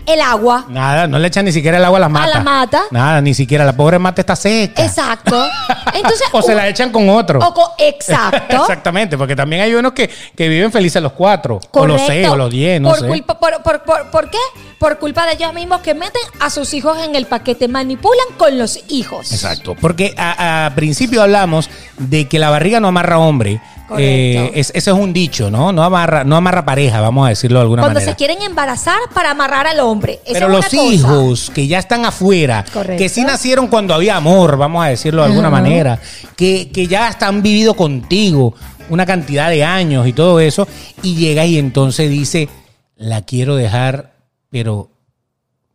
el agua. nada, no le echan ni siquiera el agua a las matas. la mata. Nada, ni siquiera. La pobre mata está seca. Exacto. Entonces, o se la echan con otro. o co- exacto. Exactamente, porque también hay unos que, que viven felices los cuatro, o los seis, Correcto. o los diez, no por sé. Culpa, por, por, por, ¿por qué? Por culpa de ellos mismos que meten a sus hijos en el paquete, manipulan con los hijos. Exacto, porque a, a principio hablamos de que la barriga no amarra hombre. Eh, es- ese es un dicho, ¿no? No amarra, no amarra pareja, vamos a decirlo de alguna Cuando manera. se quieren embarazar para amarrar al hombre. Esa Pero es los cosa. hijos que ya están afuera, Correcto. que sí nacieron cuando había amor, vamos a decirlo de alguna manera, que, que ya están vivido contigo una cantidad de años y todo eso, y llega y entonces dice, la quiero dejar, pero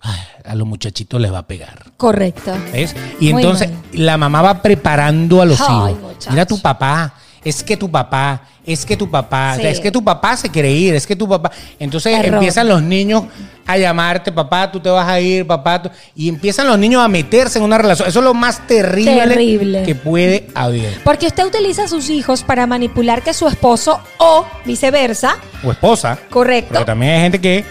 ay, a los muchachitos les va a pegar. Correcto. ¿Ves? Y Muy entonces mal. la mamá va preparando a los Ay, hijos. muchacho. Mira tu papá, es que tu papá, es que tu papá, Sí. es que tu papá se quiere ir, es que tu papá. Entonces Error. empiezan los niños a llamarte, papá, tú te vas a ir, papá. tú-". Y empiezan los niños a meterse en una relación. Eso es lo más terrible, Terrible. que puede haber. Porque usted utiliza a sus hijos para manipular que su esposo o viceversa, O esposa. correcto, Porque también hay gente que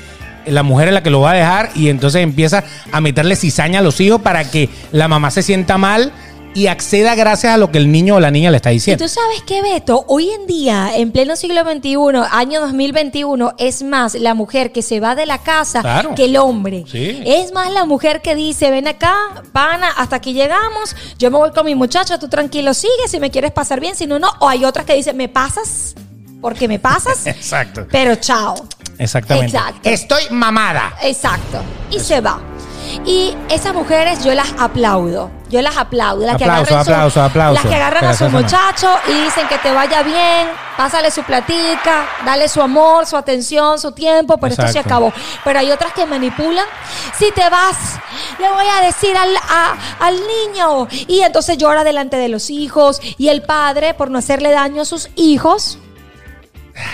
la mujer es la que lo va a dejar y entonces empieza a meterle cizaña a los hijos para que la mamá se sienta mal y acceda gracias a lo que el niño o la niña le está Y diciendo. tú sabes que, Beto, hoy en día, en pleno siglo XXI, año 2021, es más la mujer que se va de la casa Claro. que el hombre. Sí. Es más la mujer que dice, ven acá, pana, hasta aquí llegamos, yo me voy con mi muchacho, tú tranquilo sigue, si me quieres pasar bien, si no, no. O hay otras que dicen, me pasas, porque me pasas, Exacto. pero chao. Exactamente. Exacto. Estoy mamada. Exacto. Y se va. Y esas mujeres yo las aplaudo. Yo las aplaudo. Las que Aplauso, su- aplauso, aplauso. Las que agarran a su muchacho y dicen que te vaya bien, pásale su platica, dale su amor, su atención, su tiempo, pero esto se acabó. Pero hay otras que manipulan. Si te vas, le voy a decir al, a- al niño. Y entonces llora delante de los hijos. Y el padre, por no hacerle daño a sus hijos,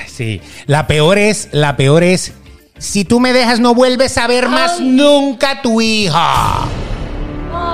Sí. La peor es, la peor es, si tú me dejas no vuelves a ver más Ay. nunca tu hija.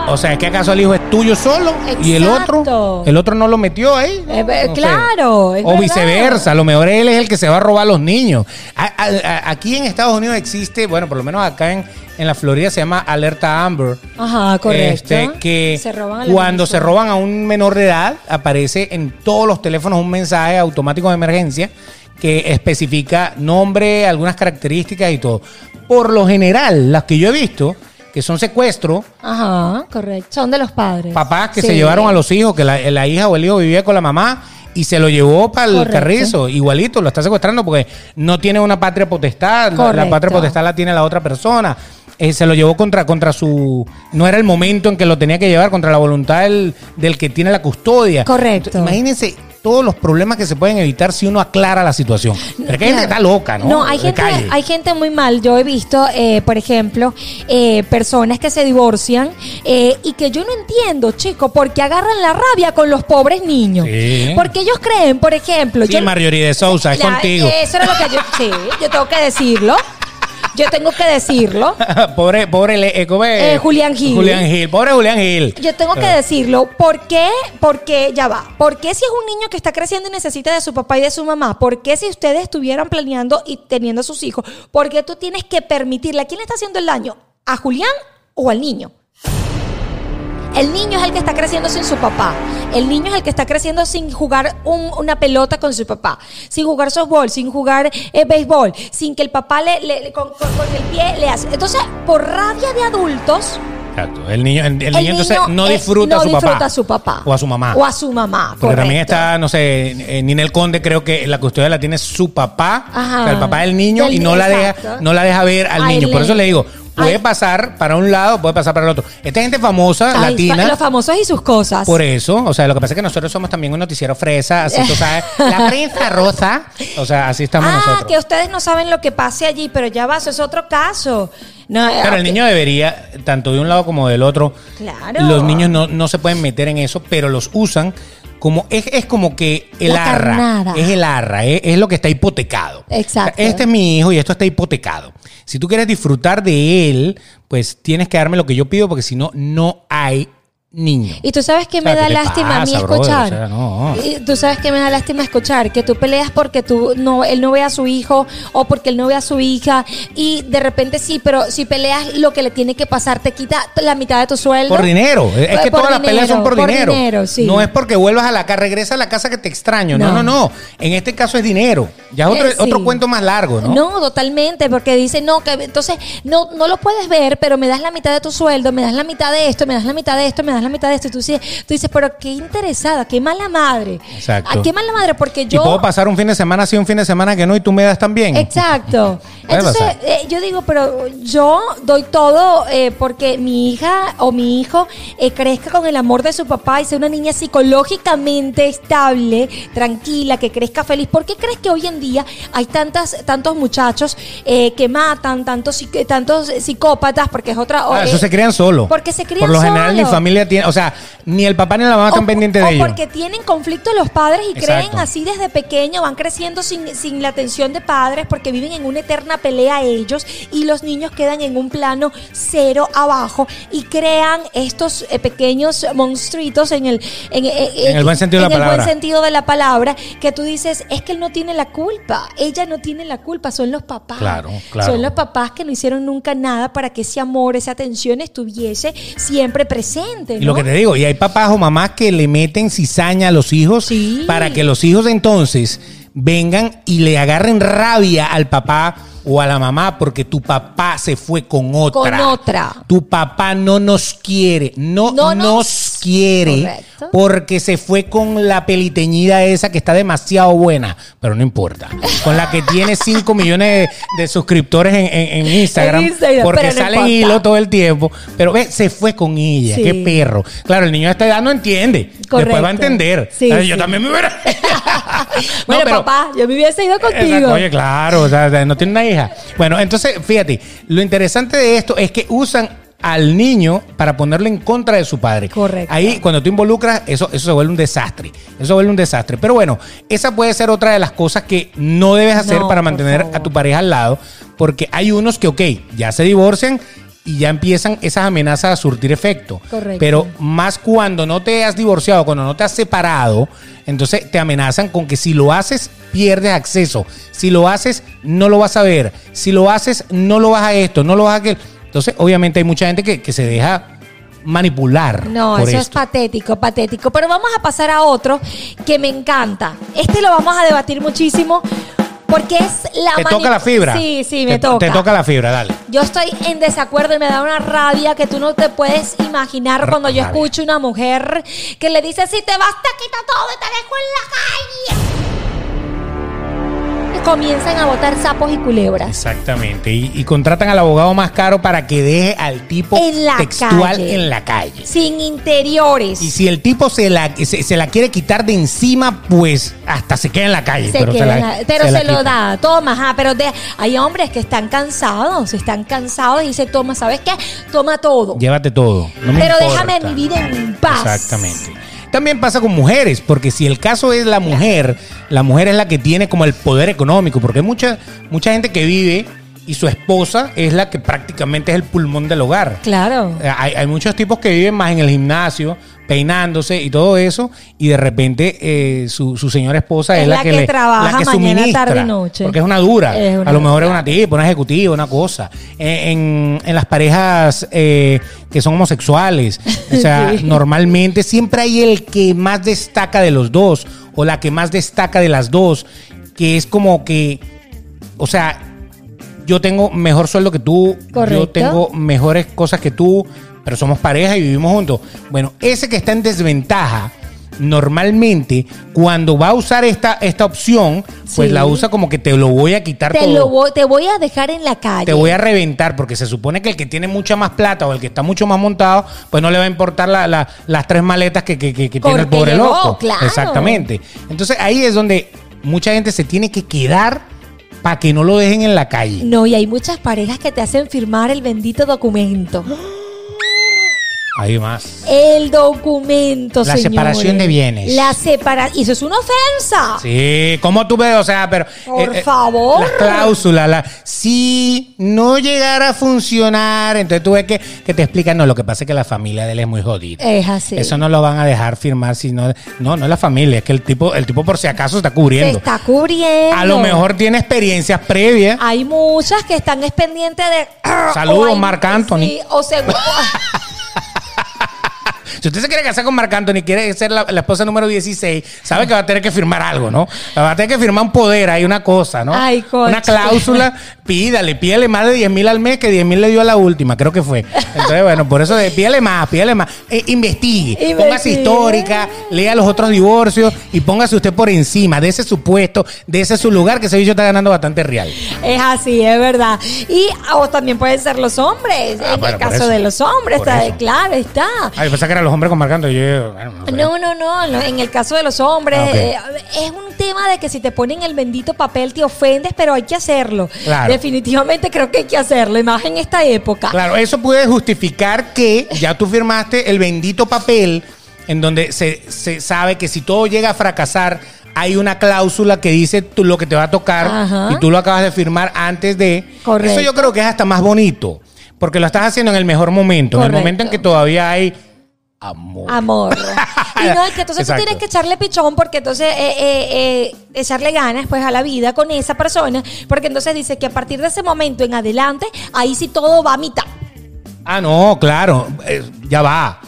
O sea, ¿es que acaso el hijo es tuyo solo? Y el otro, Exacto. el otro no lo metió ahí. Eh, No claro, es O verdad. viceversa, a lo mejor él es el que se va a robar a los niños. A- a- a- aquí en Estados Unidos existe, bueno, por lo menos acá en, en la Florida se llama alerta Amber. Ajá, correcto. Este, que Se cuando se roban a un menor de edad, aparece en todos los teléfonos un mensaje automático de emergencia que especifica nombre, algunas características y todo. Por lo general, las que yo he visto, que son secuestros, Ajá, correcto. Son de los padres. papás que Sí. se llevaron a los hijos, que la, la hija o el hijo vivía con la mamá y se lo llevó para el Correcto. carrizo, igualito, lo está secuestrando porque no tiene una patria potestad, la- patria potestad la tiene la otra persona. Eh, se lo llevó contra, contra su... No era el momento en que lo tenía que llevar, contra la voluntad del, del que tiene la custodia. Correcto. Entonces, imagínense todos los problemas que se pueden evitar si uno aclara la situación. Pero hay gente que está loca, ¿no? No, hay De gente, calle. hay gente muy mal. Yo he visto, eh, por ejemplo, eh, personas que se divorcian eh, y que yo no entiendo, chico, porque agarran la rabia con los pobres niños. Sí. Porque ellos creen, por ejemplo, Sí, yo, Marjorie de Sousa, es La- contigo. Eso era lo que yo. Sí, yo tengo que decirlo. Yo tengo que decirlo. pobre, pobre, le- eh. Eh, Julián Gil. Julián Gil, pobre Julián Gil. Yo tengo que Eh, decirlo. ¿Por qué? Porque, ya va. ¿Por qué si es un niño que está creciendo y necesita de su papá y de su mamá? ¿Por qué si ustedes estuvieran planeando y teniendo a sus hijos? ¿Por qué tú tienes que permitirle? ¿A quién le está haciendo el daño? ¿A Julián o al niño? El niño es el que está creciendo sin su papá. El niño es el que está creciendo sin jugar un- una pelota con su papá, sin jugar softball, sin jugar eh, béisbol, sin que el papá le, le- le- con, con- con el pie le hace. Entonces, por rabia de adultos, Exacto. El niño, el, el el niño entonces no disfruta, a, su disfruta papá, a su papá. O a su mamá. O a su mamá. Porque también está, no sé, eh, Ninel Conde, creo que la custodia la tiene su papá, Ajá. o sea, el papá del niño, Del y no la, deja, no la deja ver al Ay, niño. Por eso le digo, puede Ay. pasar para un lado, puede pasar para el otro. Esta gente famosa, Ay, latina. Los famosos y sus cosas. Por eso, o sea, lo que pasa es que nosotros somos también un noticiero fresa, así tú sabes, la prensa rosa, o sea, así estamos ah, nosotros. que ustedes no saben lo que pase allí, pero ya va, eso es otro caso. No, Pero eh, el niño debería, tanto de un lado como del otro, Claro. los niños no, no se pueden meter en eso, pero los usan como, es, es como que el La arra, carnada. es el arra, es, es lo que está hipotecado. Exacto. Este es mi hijo y esto está hipotecado. Si tú quieres disfrutar de él, pues tienes que darme lo que yo pido, porque si no, no hay niño. Y tú sabes que O sea, me da ¿qué te lástima a mí brother? escuchar. O sea, no. Y tú sabes que me da lástima escuchar que tú peleas porque tú no, él no ve a su hijo o porque él no ve a su hija y de repente sí, pero si peleas lo que le tiene que pasar te quita la mitad de tu sueldo. Por dinero. Es que Por todas las peleas son por, por dinero. dinero, sí. No es porque vuelvas a la casa, regresa a la casa que te extraño. No, no, No. no. En este caso es dinero. Ya es otro, Eh, sí. otro cuento más largo, ¿no? No, totalmente, porque dice, no, que entonces no, no lo puedes ver, pero me das la mitad de tu sueldo, me das la mitad de esto, me das la mitad de esto, me das la mitad de esto. Y tú dices, tú dices pero qué interesada, qué mala madre. Exacto. Ah, Qué mala madre, porque Y yo... puedo pasar un fin de semana así, un fin de semana que no, y tú me das también. Exacto. Entonces, eh, yo digo, pero yo doy todo eh, porque mi hija o mi hijo eh, crezca con el amor de su papá y sea una niña psicológicamente estable, tranquila, que crezca feliz. ¿Por qué crees que hoy en día hay tantas, tantos muchachos que matan, tantos, tantos psicópatas? Porque es otra... Ah, eso se crían solo. porque se crían Por lo general, mi familia tiene. O sea, ni el papá ni la mamá están o, pendientes o de ellos. porque tienen conflicto los padres y Exacto. creen así desde pequeño, van creciendo sin, sin la atención de padres porque viven en una eterna pelea ellos y los niños quedan en un plano cero abajo y crean estos eh, pequeños monstruitos en el en, eh, En el buen sentido de en la el buen palabra. sentido de la palabra que tú dices es que él no tiene la culpa ella no tiene la culpa son los papás Claro, claro. son los papás que no hicieron nunca nada para que ese amor esa atención estuviese siempre presente Y lo que te digo, y hay papás o mamás que le meten cizaña a los hijos Sí. para que los hijos entonces vengan y le agarren rabia al papá o a la mamá porque tu papá se fue con otra. Con otra. Tu papá no nos quiere, no, No nos, nos- quiere Correcto. porque se fue con la peliteñida esa que está demasiado buena, pero no importa. Con la que tiene 5 millones de, de suscriptores en, en- en Instagram, En Instagram, porque no sale en hilo todo el tiempo. Pero ve, se fue con ella. Sí. Qué perro. Claro, el niño de esta edad no entiende. Después va a entender. Sí, Yo también me hubiera. No, bueno, pero- papá, yo me hubiese ido contigo. Exacto. Oye, claro, o sea, no tiene una hija. Bueno, entonces, fíjate, lo interesante de esto es que usan al niño para ponerlo en contra de su padre. Correcto. Ahí, cuando tú involucras, eso, eso se vuelve un desastre. Eso se vuelve un desastre. Pero bueno, esa puede ser otra de las cosas que no debes hacer No, para mantener a tu pareja al lado. Porque hay unos que, ok, ya se divorcian y ya empiezan esas amenazas a surtir efecto. Correcto. Pero más cuando no te has divorciado, cuando no te has separado, entonces te amenazan con que si lo haces, pierdes acceso. Si lo haces, no lo vas a ver. Si lo haces, no lo vas a esto, no lo vas a aquel. Entonces, obviamente hay mucha gente que, que se deja manipular. No, eso es patético, patético. Pero vamos a pasar a otro que me encanta. Este lo vamos a debatir muchísimo Porque es la ¿Te toca la fibra? Sí, sí, me Te- toca. Te toca la fibra, dale. Yo estoy en desacuerdo y me da una rabia que tú no te puedes imaginar cuando yo Rabia. escucho una mujer que le dice, si te vas te quito todo y te dejo en la calle. Comienzan a botar sapos y culebras. Exactamente. Y, y contratan al abogado más caro para que deje al tipo En la textual calle. en la calle. Sin interiores. Y si el tipo se la, se, se la quiere quitar de encima, pues hasta se queda en la calle. se pero se, queda la, en la- pero se, la lo quita. da, toma, ajá, pero de- hay hombres que están cansados, están cansados y dice, toma, ¿sabes qué? Toma todo. Llévate todo. no me pero importa. déjame mi vida en paz. Exactamente. También pasa con mujeres, porque si el caso es la mujer, la mujer es la que tiene como el poder económico, porque hay mucha, mucha gente que vive y su esposa es la que prácticamente es el pulmón del hogar. Claro. Eh, Hay, hay muchos tipos que viven más en el gimnasio, peinándose y todo eso, y de repente eh, su, su señora esposa es, Es la que le- trabaja mañana, tarde y noche. Porque es una dura. Es una a lo mejor es una tipa, una ejecutiva, una cosa. En, en- en las parejas eh, que son homosexuales, o sea, Sí. normalmente siempre hay el que más destaca de los dos, o la que más destaca de las dos, que es como que, o sea, yo tengo mejor sueldo que tú, yo tengo mejores cosas que tú, pero somos pareja y vivimos juntos. Bueno, ese que está en desventaja, normalmente, cuando va a usar esta, esta opción, pues Sí. la usa como que te lo voy a quitar Te, todo. lo voy, te voy a dejar en la calle. Te voy a reventar, porque se supone que el que tiene mucha más plata o el que está mucho más montado, pues no le va a importar la- la- las tres maletas que, que- que- que tiene el pobre llegó, loco. claro. Exactamente. Entonces ahí es donde mucha gente se tiene que quedar para que no lo dejen en la calle. No, y hay muchas parejas que te hacen firmar el bendito documento. Hay más. El documento, La señores. separación de bienes. La separación. Y eso es una ofensa. Sí, ¿cómo tú ves? O sea, pero. eh, Por favor. Las cláusulas, la, si no llegara a funcionar, entonces tú ves que, que te explican, no, lo que pasa es que la familia de él es muy jodida. Es así. Eso no lo van a dejar firmar si no. No, no es la familia, es que el tipo, el tipo por si acaso está Se cubriendo. está cubriendo. A lo mejor tiene experiencias previas. Hay muchas que están es pendientes de. Saludos, Marc Anthony. Sí, o sea, Si usted se quiere casar con Marc Anthony, quiere ser la, la esposa número 16, sabe que va a tener que firmar algo, ¿no? Va a tener que firmar un poder, hay una cosa, ¿no? Ay, coche. Una cláusula, pídale, pídale más de 10 mil al mes, que 10 mil le dio a la última, creo que fue. Entonces, bueno, por eso de, pídale más, pídale más. Eh, investigue, Investigue. póngase histórica, lea los otros divorcios y póngase usted por encima de ese supuesto, de ese su lugar, que ese bicho está ganando bastante real. es así, es verdad. Y o también pueden ser los hombres. Ah, en bueno, el caso eso. de los hombres, está eso. claro, está. Ay, pensaba que eran los hombres con Marc Anthony, yo, bueno, no sé. No, no, En el caso de los hombres, Ah, eh, es un tema de que si te ponen el bendito papel te ofendes, pero hay que hacerlo. Claro. Definitivamente creo que hay que hacerlo, y más en esta época. Claro, eso puede justificar que ya tú firmaste el bendito papel en donde se, se sabe que si todo llega a fracasar, hay una cláusula que dice tú lo que te va a tocar Ajá. y tú lo acabas de firmar antes de. Correcto. Eso yo creo que es hasta más bonito, porque lo estás haciendo en el mejor momento, en el momento en que todavía hay amor. Amor. y no, es que entonces Exacto. tú tienes que echarle pichón porque entonces eh, eh, eh, echarle ganas pues a la vida con esa persona, porque entonces dice que a partir de ese momento en adelante, ahí sí todo va a mitad. Ah, no, claro, ya va.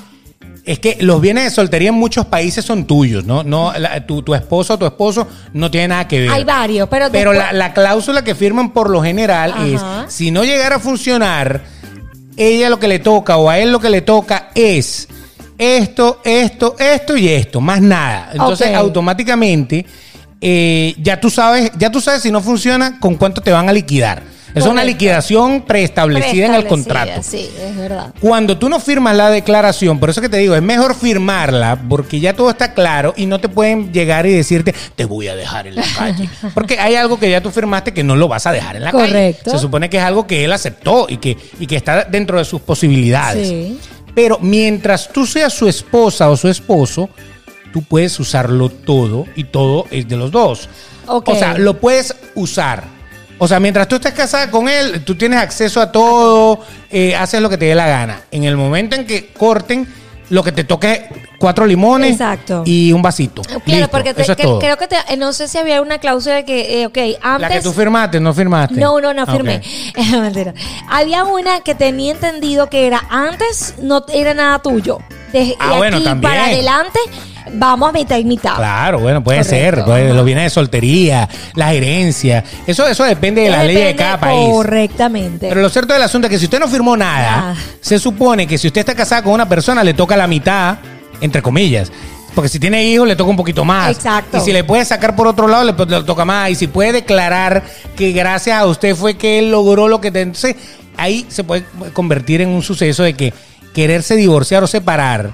Es que los bienes de soltería en muchos países son tuyos, ¿no? no la- tu, tu esposo o tu esposo no tiene nada que ver. Hay varios, pero Pero después- la, la cláusula que firman por lo general Ajá. es, si no llegara a funcionar, ella lo que le toca o a él lo que le toca es esto, esto, esto y esto, más nada. Entonces, automáticamente, eh, ya tú sabes, ya tú sabes si no funciona, con cuánto te van a liquidar. Es una liquidación preestablecida en el contrato. Sí, es verdad. Cuando tú no firmas la declaración, por eso que te digo, es mejor firmarla porque ya todo está claro y no te pueden llegar y decirte, te voy a dejar en la calle. Porque hay algo que ya tú firmaste que no lo vas a dejar en la calle. Correcto. Se supone que es algo que él aceptó y que, y que está dentro de sus posibilidades. Sí. Pero mientras tú seas su esposa o su esposo, tú puedes usarlo todo y todo es de los dos. O sea, lo puedes usar. O sea, mientras tú estés casada con él, tú tienes acceso a todo, eh, haces lo que te dé la gana. En el momento en que corten, lo que te toque cuatro limones Exacto. y un vasito. Claro, Listo, porque te- eso es que- todo. creo que te- eh, no sé si había una cláusula de que, eh, ok, antes. La que tú firmaste, no firmaste. No, no, no Ah, firmé. Había una que tenía entendido que era antes no era nada tuyo. De Ah, bueno, aquí también. para adelante vamos a mitad y mitad. Claro, bueno, puede Correcto, ser. puede- ajá. los bienes de soltería, las herencias. Eso, eso depende de la ley de cada país. Correctamente. Pero lo cierto del asunto es que si usted no firmó nada, Ah. se supone que si usted está casada con una persona, le toca la mitad, entre comillas. Porque si tiene hijos, le toca un poquito más. Exacto. Y si le puede sacar por otro lado, le, le toca más. Y si puede declarar que gracias a usted fue que él logró lo que... te- Entonces, ahí se puede convertir en un suceso de que quererse divorciar o separar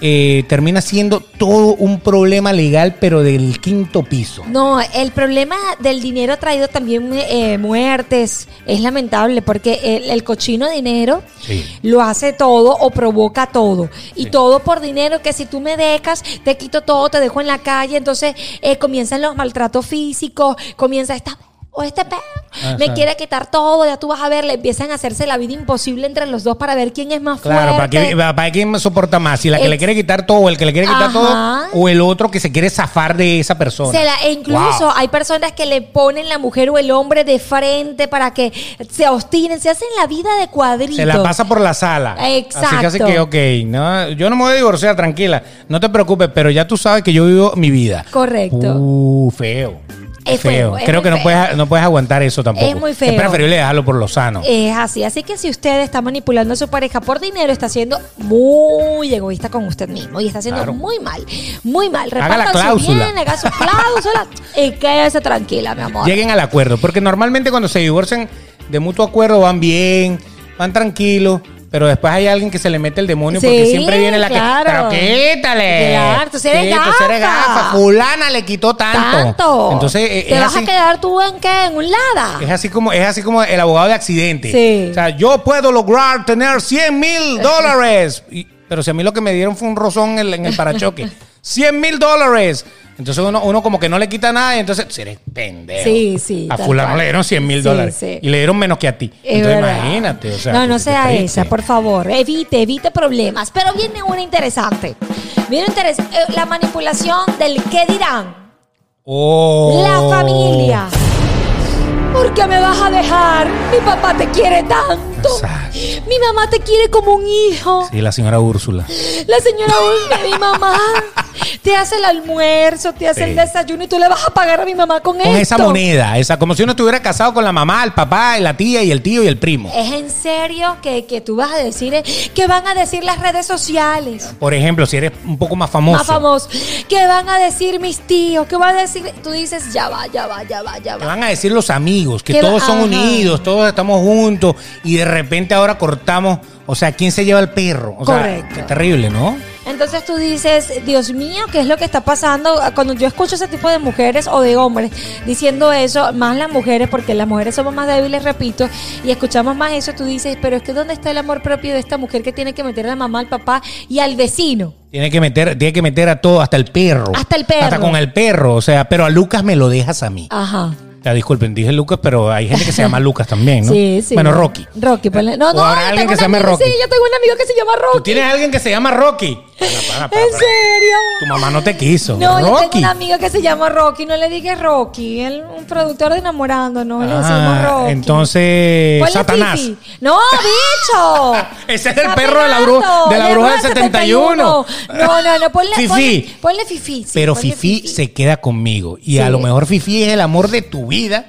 eh, termina siendo todo un problema legal, pero del quinto piso. No, el problema del dinero ha traído también eh, muertes. Es lamentable porque el, el cochino dinero Sí. lo hace todo o provoca todo. Y todo por dinero que si tú me dejas, te quito todo, te dejo en la calle. Entonces eh, comienzan los maltratos físicos, comienza esta... O este perro Ajá. me quiere quitar todo, ya tú vas a ver, le empiezan a hacerse la vida imposible entre los dos para ver quién es más Claro, para, fuerte. que, para quién soporta más, si la que le quiere quitar todo o el que le quiere quitar Ajá. todo o el otro que se quiere zafar de esa persona. Se la- e incluso Wow. hay personas que le ponen la mujer o el hombre de frente para que se obstinen, se hacen la vida de cuadrito. Se la pasa por la sala. Exacto. Así que hace que, ok, no, yo no me voy a divorciar, tranquila. No te preocupes, pero ya tú sabes que yo vivo mi vida. Correcto. Uh, feo. Es feo, es Creo que no puedes, no puedes aguantar eso tampoco. Es muy feo. Es preferible dejarlo por lo sano. Es así, así que si usted está manipulando a su pareja por dinero, está siendo muy egoísta con usted mismo y está haciendo Claro. muy mal, muy mal. Haga la cláusula. bien, haga su cláusula y quédese tranquila, mi amor. Lleguen al acuerdo, porque normalmente cuando se divorcian de mutuo acuerdo van bien, van tranquilos, pero después hay alguien que se le mete el demonio porque Sí, siempre viene la claro. que. Pero quítale. Claro, tú eres Sí, tú sí eres gafa. gafa. Fulana le quitó tanto. Tanto. Entonces eh, ¿Te es vas así. a quedar tú en qué? En un lada. Es así como es así como el abogado de accidente. Sí. O sea, yo puedo lograr tener 100 mil dólares. Pero si a mí lo que me dieron fue un rozón en, en el parachoque. 100 mil dólares. Entonces uno, uno como que no le quita nada y entonces "Si eres pendejo. Sí, sí, A fulano cual. le dieron 100 mil Sí, dólares. sí. Y le dieron menos que a ti. Es entonces verdad. imagínate. O sea, no, no sea triste. esa, por favor. Evite, evite problemas. Pero viene una interesante. Viene interes- eh, la manipulación del qué dirán. Oh. La familia. ¿Por qué me vas a dejar? Mi papá te quiere tanto. Exacto. Mi mamá te quiere como un hijo. Sí, la señora Úrsula. La señora Ulma, mi mamá, te hace el almuerzo, te hace Sí. el desayuno y tú le vas a pagar a mi mamá con, Con esto. esa moneda, esa, como si uno estuviera casado con la mamá, el papá, la tía y el tío y el primo. ¿Es en serio que, que tú vas a decir, eh, que van a decir las redes sociales? Por ejemplo, si eres un poco más famoso. Más famosos. ¿Qué van a decir mis tíos? ¿Qué van a decir? Tú dices, ya va, ya va, ya va, ya va. van a decir los amigos, que va- todos son ajá. unidos, todos estamos juntos y de repente ahora cortamos, o sea, ¿quién se lleva el perro? O sea, Correcto. qué terrible, ¿no? Entonces tú dices, Dios mío, ¿qué es lo que está pasando? Cuando yo escucho ese tipo de mujeres o de hombres diciendo eso, más las mujeres, porque las mujeres somos más débiles, repito, y escuchamos más eso, tú dices, pero es que ¿dónde está el amor propio de esta mujer que tiene que meter a la mamá, al papá y al vecino? Tiene que meter, tiene que meter a todo, hasta el perro. Hasta el perro. Hasta con el perro, o sea, pero a Lucas me lo dejas a mí. Ajá. O sea, disculpen, dije Lucas, pero hay gente que se llama Lucas también, ¿no? Sí, sí. Bueno, Rocky. Rocky, ponle- No, O no, habrá yo alguien tengo que un se llame amigo- Rocky. Sí, yo tengo un amigo que se llama Rocky. ¿Tú tienes alguien que se llama Rocky? Para, para, para, ¿En serio? Tu mamá no te quiso. No, yo tengo Rocky. un amigo que se llama Rocky, no le digas Rocky, él un productor de enamorándonos, le decimos Ah, Rocky. entonces, Satanás. Fifi. No, bicho. Ese es el Está perro de la bruja, de la bruja del 71. No, no, no, ponle Fifi. Ponle, ponle Fifi. sí, Pero ponle Fifi se queda conmigo. Y Sí. a lo mejor Fifi es el amor de tu vida.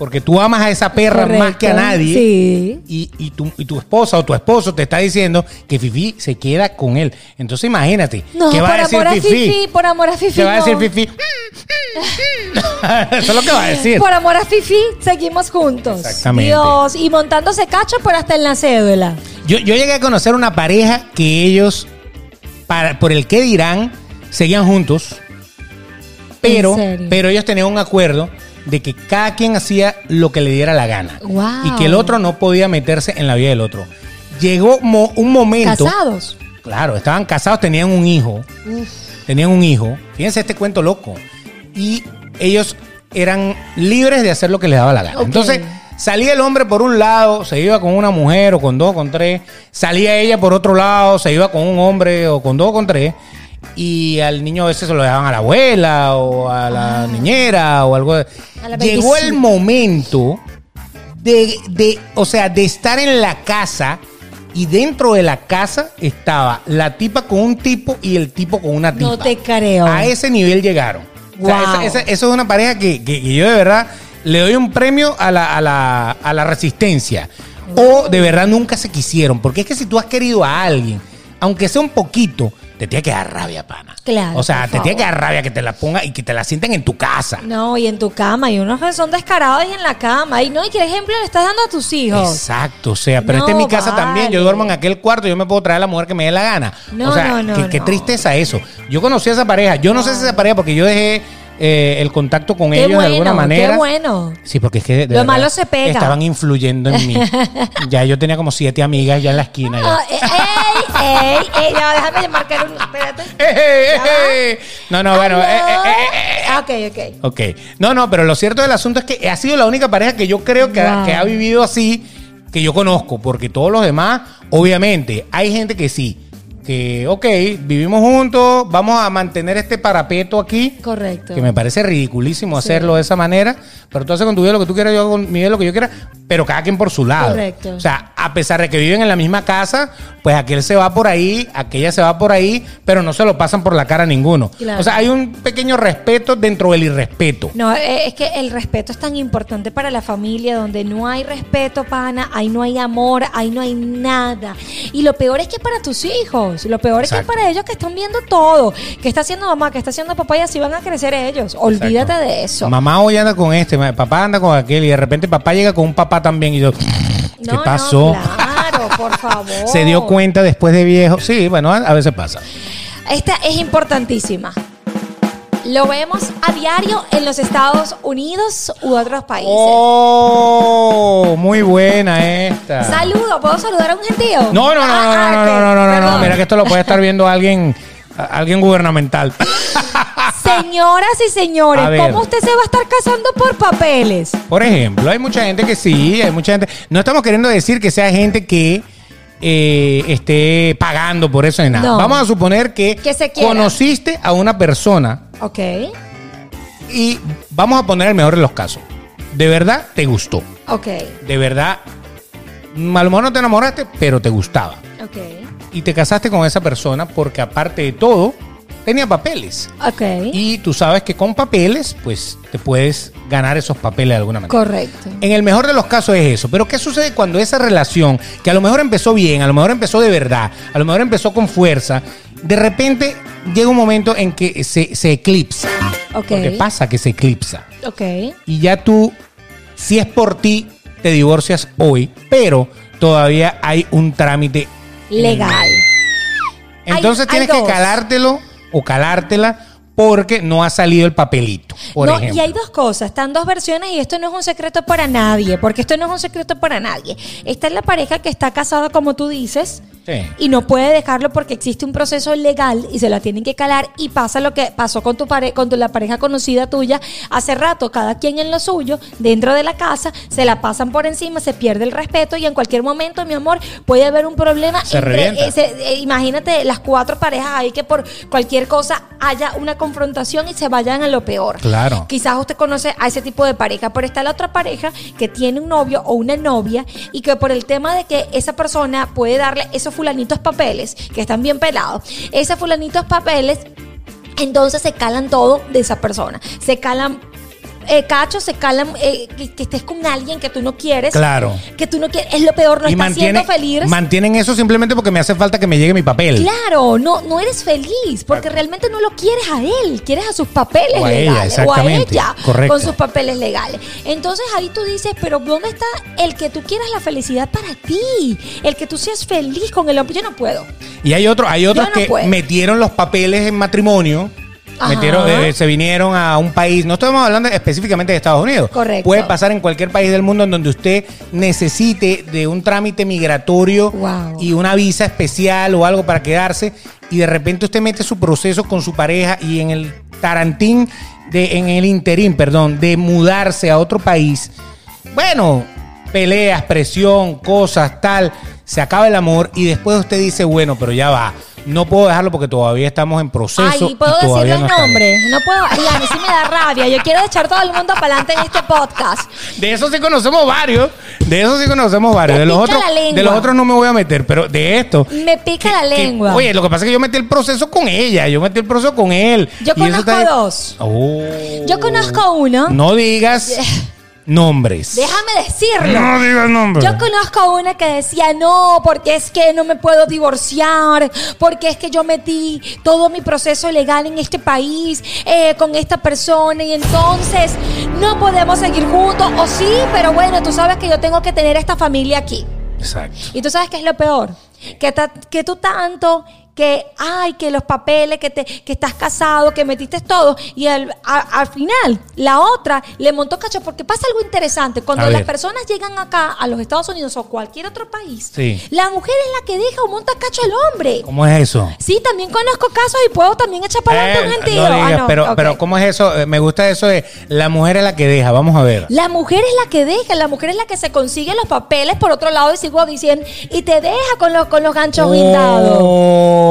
Porque tú amas a esa perra Correcto, más que a nadie. sí. Y, y tu, y tu esposa o tu esposo te está diciendo que Fifi se queda con él. Entonces imagínate. No, ¿Qué va por a decir amor a Fifi? Fifi, por amor a Fifi. ¿Qué va a decir no. Fifi? Eso es lo que va a decir. Por amor a Fifi, seguimos juntos. Exactamente. Dios, y montándose cacho, pero hasta en la cédula. Yo, yo llegué a conocer una pareja que ellos, para, por el que dirán, seguían juntos. Pero, pero ellos tenían un acuerdo de que cada quien hacía lo que le diera la gana. Wow. Y que el otro no podía meterse en la vida del otro. Llegó mo- un momento. Casados. Claro, estaban casados, tenían un hijo. Tenían un hijo. Fíjense este cuento loco. Y ellos eran libres de hacer lo que les daba la gana. Entonces, salía el hombre por un lado, se iba con una mujer o con dos o con tres. Salía ella por otro lado, se iba con un hombre o con dos o con tres. Y al niño a veces se lo dejaban a la abuela o a la niñera o algo. Llegó el momento de, de, o sea, de estar en la casa y dentro de la casa estaba la tipa con un tipo y el tipo con una tipa. No te creo. A ese nivel llegaron. O sea, Wow. esa- esa- eso es una pareja que, que- que yo de verdad le doy un premio a la, a la- a la resistencia. O de verdad nunca se quisieron. Porque es que si tú has querido a alguien, aunque sea un poquito, te tiene que dar rabia, pana. Claro, O sea, te tiene que favor. dar rabia que te la ponga y que te la sienten en tu casa. No, y en tu cama. Y unos son descarados y en la cama. Y no, y qué ejemplo le estás dando a tus hijos. Exacto, o sea, pero No, esta es mi casa también. Yo duermo en aquel cuarto, yo me puedo traer a la mujer que me dé la gana. No, o sea, no, no, qué, qué tristeza eso. Yo conocí a esa pareja. Yo no sé si esa pareja, porque yo dejé eh, el contacto con Qué ellos bueno, de alguna manera. qué bueno. Sí, porque es que de Lo verdad, malo se pega. Estaban influyendo en mí. ya yo tenía como siete amigas ya en la esquina. ya. Ey, ey, ey, ya, déjame marcar un. Espérate. No, no, bueno. eh, eh, eh, eh, ok, ok. Ok. No, no, pero lo cierto del asunto es que ha sido la única pareja que yo creo que, ha, Wow. que ha vivido así, que yo conozco, porque todos los demás, obviamente, hay gente que sí, que, ok, vivimos juntos, vamos a mantener este parapeto aquí. Correcto. Que me parece ridiculísimo Sí. hacerlo de esa manera, pero tú haces con tu vida lo que tú quieras, yo hago con mi vida lo que yo quiera, pero cada quien por su lado. Correcto. O sea, a pesar de que viven en la misma casa, pues aquel se va por ahí, aquella se va por ahí, pero no se lo pasan por la cara a ninguno. Claro. O sea, hay un pequeño respeto dentro del irrespeto. No, eh, es que el respeto es tan importante para la familia, donde no hay respeto, pana, ahí no hay amor, ahí no hay nada. Y lo peor es que para tus hijos, lo peor es que para ellos que están viendo todo, que está haciendo mamá, que está haciendo papá y así van a crecer ellos. Olvídate Exacto. de eso. Mamá hoy anda con este, papá anda con aquel, y de repente papá llega con un papá también, y yo, ¿qué No, no, pasó? claro, por favor. Se dio cuenta después de viejo. Sí, bueno, a veces pasa. Esta es importantísima. Lo vemos a diario en los Estados Unidos u otros países. Oh, muy buena esta. Saludo, ¿puedo saludar a un gentío? No, no, no, no, Ah, no, no, no, no, no, no, perdón. Mira que esto lo puede estar viendo alguien, alguien gubernamental. Señoras y señores. ¿cómo usted se va a estar casando por papeles? Por ejemplo, hay mucha gente que sí, hay mucha gente. No estamos queriendo decir que sea gente que eh, esté pagando por eso ni nada. No. Vamos a suponer que, Que se conociste a una persona Ok, y vamos a poner el mejor de los casos. De verdad te gustó. ok, De verdad, a lo mejor no te enamoraste, pero te gustaba. ok, Y te casaste con esa persona porque aparte de todo, tenía papeles. ok. Y tú sabes que con papeles, pues te puedes ganar esos papeles de alguna manera. Correcto. En el mejor de los casos es eso. Pero ¿qué sucede cuando esa relación, que a lo mejor empezó bien, a lo mejor empezó de verdad, a lo mejor empezó con fuerza, de repente llega un momento en que se, se eclipsa? Ok. Porque pasa que se eclipsa. Ok. Y ya tú, si es por ti, te divorcias hoy, pero todavía hay un trámite Legal. Entonces Hay- hay tienes que calártelo o calártela porque no ha salido el papelito, por no, ejemplo. y hay dos cosas, están dos versiones y esto no es un secreto para nadie, porque esto no es un secreto para nadie. Esta es la pareja que está casada, como tú dices, Sí. y no puede dejarlo porque existe un proceso legal y se la tienen que calar y pasa lo que pasó con tu pare con tu- la pareja conocida tuya hace rato, cada quien en lo suyo, dentro de la casa, se la pasan por encima, se pierde el respeto y en cualquier momento, mi amor, puede haber un problema Se revienta. ese- eh, imagínate las cuatro parejas ahí que por cualquier cosa haya una confrontación y se vayan a lo peor. Claro. Quizás usted conoce a ese tipo de pareja, pero está la otra pareja que tiene un novio o una novia y que por el tema de que esa persona puede darle esos fulanitos papeles, que están bien pelados, esos fulanitos papeles, entonces se calan todo de esa persona. Se calan eh, cachos, se calan eh, que, que estés con alguien que tú no quieres. Claro. Que tú no quieres. Es lo peor, no y estás mantiene- siendo feliz. mantienen eso simplemente porque me hace falta que me llegue mi papel. Claro, no, no eres feliz porque realmente no lo quieres a él, quieres a sus papeles O a ella, legales o a exactamente, ella correcto. con sus papeles legales. Entonces ahí tú dices, pero ¿dónde está el que tú quieras la felicidad para ti? El que tú seas feliz con el hombre. Yo no puedo. Y hay otros, hay otros no que puedo. metieron los papeles en matrimonio. Metieron, eh, se vinieron a un país, no estamos hablando específicamente de Estados Unidos. Correcto. Puede pasar en cualquier país del mundo en donde usted necesite de un trámite migratorio Wow. y una visa especial o algo para quedarse y de repente usted mete su proceso con su pareja y en el tarantín, de, en el interín, perdón, de mudarse a otro país, bueno, peleas, presión, cosas, tal, se acaba el amor y después usted dice, bueno, pero ya va. No puedo dejarlo porque todavía estamos en proceso. Ay, ¿puedo y decir todavía los no puedo. Ay, a mí sí me da rabia. Yo quiero echar todo el mundo para adelante en este podcast. De eso sí conocemos varios. De eso sí conocemos varios. Te De los pica otros, la lengua. de los otros no me voy a meter, pero de esto. Me pica la que- lengua. oye, lo que pasa es que yo metí el proceso con ella, yo metí el proceso con él. Yo Y conozco está- dos. Oh. Yo conozco uno. No digas nombres. Déjame decirlo. No digas nombres. Yo conozco a una que decía, no, porque es que no me puedo divorciar, porque es que yo metí todo mi proceso legal en este país eh, con esta persona y entonces no podemos seguir juntos. O sí, pero bueno, tú sabes que yo tengo que tener esta familia aquí. Exacto. Y tú sabes qué es lo peor, que, ta- que tú tanto que, ay, que los papeles, que, te, que estás casado, que metiste todo, y al, a- al final la otra le montó cacho, porque pasa algo interesante, cuando las personas llegan acá a los Estados Unidos o cualquier otro país, Sí. la mujer es la que deja o monta cacho al hombre. ¿Cómo es eso? Sí, también conozco casos y puedo también echar para adelante un Eh, gentío. no digas, Ah, no, pero, ok. pero ¿cómo es eso? Eh, Me gusta eso de la mujer es la que deja. Vamos a ver. La mujer es la que deja, la mujer es la que se consigue los papeles por otro lado y sigo diciendo, y te deja con los, con los ganchos guindados.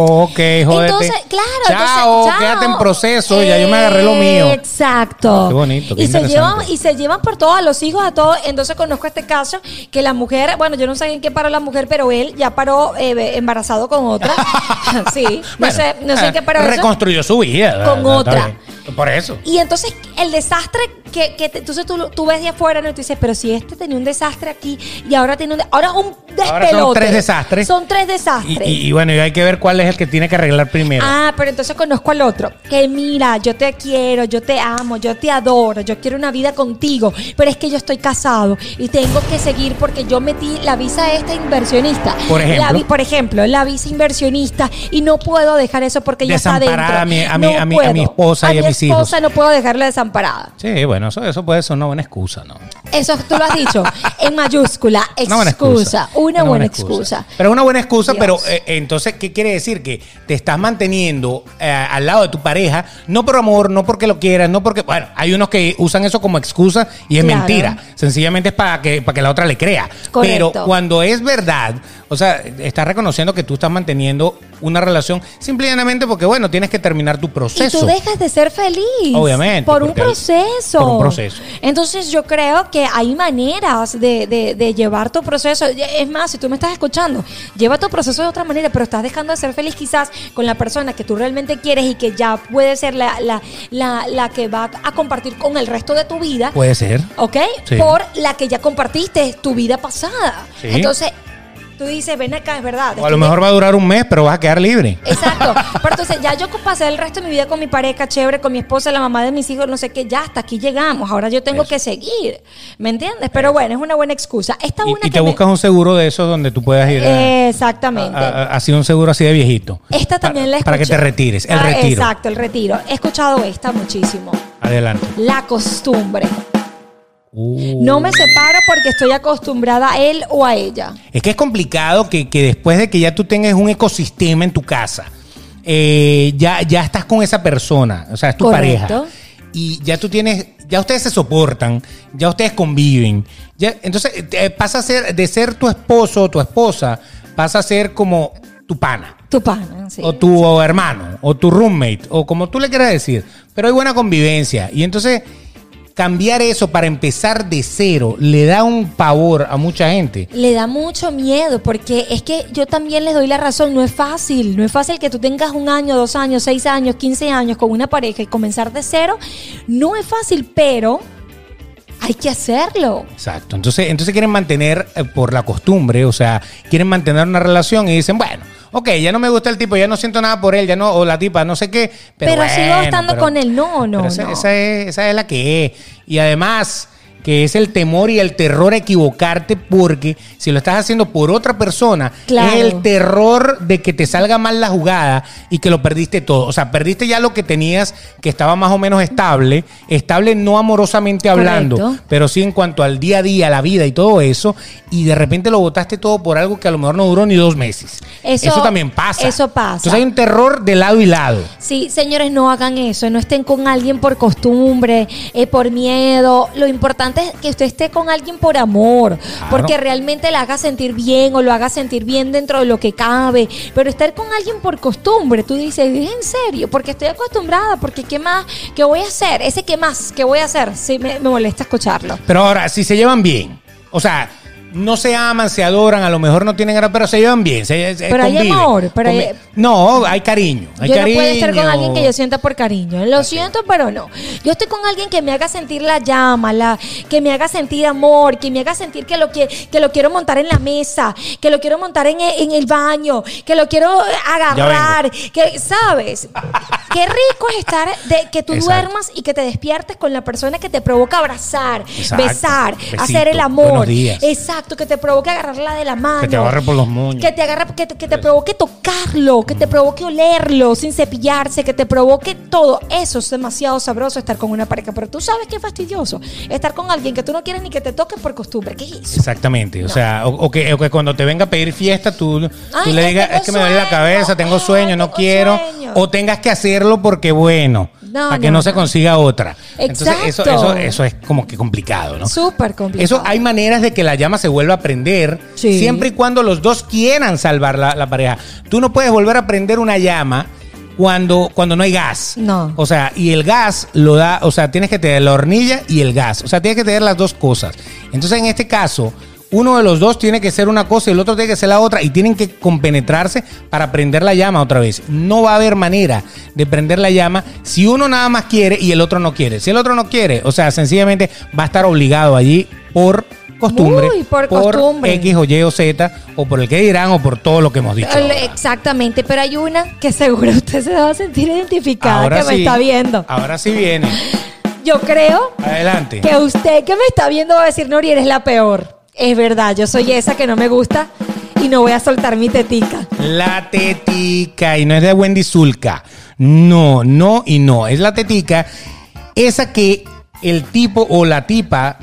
Oh, ok, jódete. Entonces, claro, Chao, entonces, chao. quédate en proceso, ya yo me agarré lo mío. Exacto. Qué bonito, qué y se llevan y se llevan por todos a los hijos a todos. Entonces conozco este caso que la mujer, bueno, yo no sé en qué paró la mujer, pero él ya paró eh, embarazado con otra. sí, no Bueno, sé, no sé en qué paró eso. Reconstruyó su vida. Con otra. Por eso. Y entonces el desastre que, que te- entonces tú, tú ves de afuera ¿no? y tú dices, pero si este tenía un desastre aquí y ahora tiene un ahora un despelote. Ahora son tres desastres. Son tres Y, desastres. y- y bueno, y hay que ver cuál es el que tiene que arreglar primero. Ah, pero entonces conozco al otro. Que mira, yo te quiero, yo te amo, yo te adoro, yo quiero una vida contigo. Pero es que yo estoy casado y tengo que seguir porque yo metí la visa esta inversionista. Por ejemplo. La vi- por ejemplo, la visa inversionista y no puedo dejar eso porque ya está. Desamparar a mi- a mi- No a mi- a mi esposa y a mi mis hijos. esposa no puedo dejarla desamparada. Sí, bueno, eso, eso puede ser una buena excusa, ¿no? Eso tú lo has dicho en mayúscula. Una buena Excusa. Una, buena excusa. Pero una buena excusa, Dios. pero eh, entonces, ¿qué quiere decir? Que te estás manteniendo eh, al lado de tu pareja, no por amor, no porque lo quieras, no porque. Bueno, hay unos que usan eso como excusa y es Claro. mentira. Sencillamente es para que, para que la otra le crea. Correcto. Pero cuando es verdad, o sea, estás reconociendo que tú estás manteniendo una relación simplemente porque, bueno, tienes que terminar tu Y proceso. tú dejas de ser feliz. Obviamente, Por un proceso. por un proceso. Entonces yo creo que hay maneras de, de- de llevar tu proceso. Es más, si tú me estás escuchando, lleva tu proceso de otra manera, pero estás dejando de ser feliz quizás con la persona que tú realmente quieres y que ya puede ser la, la, la, la que va a compartir con el resto de tu vida. Puede ser. ¿Ok? Sí. Por la que ya compartiste tu vida pasada. Sí. Entonces, tú dices, ven acá, es verdad. O a lo mejor va a durar un mes, pero vas a quedar libre. Exacto. Pero entonces ya yo pasé el resto de mi vida con mi pareja chévere, con mi esposa, la mamá de mis hijos, no sé qué, ya hasta aquí llegamos. Ahora yo tengo Eso. que seguir. ¿Me entiendes? Pero bueno, es una buena excusa. Esta Y, una y te me- buscas un seguro de esos donde tú puedas ir. a- Exactamente. así un seguro así de viejito. esta también la he Para que te retires. El Ah, retiro. Exacto, el retiro. He escuchado esta muchísimo. Adelante. La costumbre. Uh. No me separo porque estoy acostumbrada a él o a ella. Es que es complicado que, que después de que ya tú tengas un ecosistema en tu casa, eh, ya, ya estás con esa persona, o sea, es tu Correcto. pareja. Y ya tú tienes, ya ustedes se soportan, ya ustedes conviven. Ya, entonces eh, pasa a ser, de ser tu esposo o tu esposa, pasa a ser como tu pana. Tu pana, sí. o tu hermano, o tu roommate, o como tú le quieras decir. Pero hay buena convivencia. Y entonces, cambiar eso para empezar de cero le da un pavor a mucha gente. Le da mucho miedo porque es que yo también les doy la razón, no es fácil, no es fácil que tú tengas un año, dos años, seis años, quince años con una pareja y comenzar de cero, no es fácil, pero hay que hacerlo. Exacto. Entonces, entonces quieren mantener eh, por la costumbre, o sea, quieren mantener una relación y dicen, bueno, ok, ya no me gusta el tipo, ya no siento nada por él, ya no, o la tipa, no sé qué. Pero, Pero sigo bueno, estando pero- con él, no, no, esa, no. esa es, esa es la que es. Y además, que es el temor y el terror a equivocarte porque si lo estás haciendo por otra persona, Claro. es el terror de que te salga mal la jugada y que lo perdiste todo. O sea, perdiste ya lo que tenías que estaba más o menos estable, estable no amorosamente hablando, Correcto. pero sí en cuanto al día a día, la vida y todo eso, y de repente lo botaste todo por algo que a lo mejor no duró ni dos meses. Eso- también pasa. eso pasa. Entonces hay un terror de lado y lado. Sí, señores, no hagan eso, no estén con alguien por costumbre, eh, por miedo. Lo importante importante es que usted esté con alguien por amor, porque realmente le haga sentir bien o lo haga sentir bien dentro de lo que cabe. Pero estar con alguien por costumbre, tú dices, ¿es en serio? Porque estoy acostumbrada, porque ¿qué más? ¿Qué voy a hacer? Ese ¿qué más? ¿Qué voy a hacer? Sí, me, me molesta escucharlo. Pero ahora, si se llevan bien, o sea, no se aman, se adoran, a lo mejor no tienen gracia, pero se llevan bien. Se, se Pero hay amor, pero hay- No, hay cariño. Hay yo cariño. no puedo estar con alguien que yo sienta por cariño. Lo siento, pero no. Yo estoy con alguien que me haga sentir la llama, la, que me haga sentir amor, que me haga sentir que lo, que, que lo quiero montar en la mesa, que lo quiero montar en, en el baño, que lo quiero agarrar, que, ¿sabes? Qué rico es estar, de que tú Exacto. duermas y que te despiertes con la persona que te provoca abrazar, Exacto. besar, Besito, hacer el amor. días. Exacto, que te provoque agarrarla de la mano. Que te agarre por los moños. Que te agarre, que te, que te provoque tocarlo, que te provoque olerlo sin cepillarse, que te provoque todo. Eso es demasiado sabroso estar con una pareja. Pero tú sabes que es fastidioso estar con alguien que tú no quieres ni que te toque por costumbre. ¿Qué es eso? Exactamente, o sea, o, o que, o que cuando te venga a pedir fiesta, tú, tú le digas, es que me duele la cabeza, tengo sueño, no tengo quiero, sueño. o tengas que hacerlo porque bueno, No, para que no, se consiga otra. Entonces, eso, Exacto. eso, eso es como que complicado, ¿no? Súper complicado. Eso hay maneras de que la llama se vuelva a prender, Sí. siempre y cuando los dos quieran salvar la, la pareja. Tú no puedes volver a prender una llama cuando, cuando no hay gas. No. O sea, y el gas lo da, o sea, tienes que tener la hornilla y el gas. O sea, tienes que tener las dos cosas. Entonces, en este caso, uno de los dos tiene que ser una cosa y el otro tiene que ser la otra y tienen que compenetrarse para prender la llama otra vez. No va a haber manera de prender la llama si uno nada más quiere y el otro no quiere. Si el otro no quiere, o sea, sencillamente va a estar obligado allí por costumbre, Uy, por costumbre. X o Y o Z, o por el que dirán, o por todo lo que hemos dicho. Ahora. Exactamente, pero hay una que seguro usted se va a sentir identificada Ahora que me está viendo. Ahora sí viene. Yo creo Adelante. que usted que me está viendo va a decir, Nori, eres la peor. Es verdad, yo soy esa que no me gusta y no voy a soltar mi tetica. La tetica, y no es de Wendy Zulka. No, no y no. Es la tetica, esa que el tipo o la tipa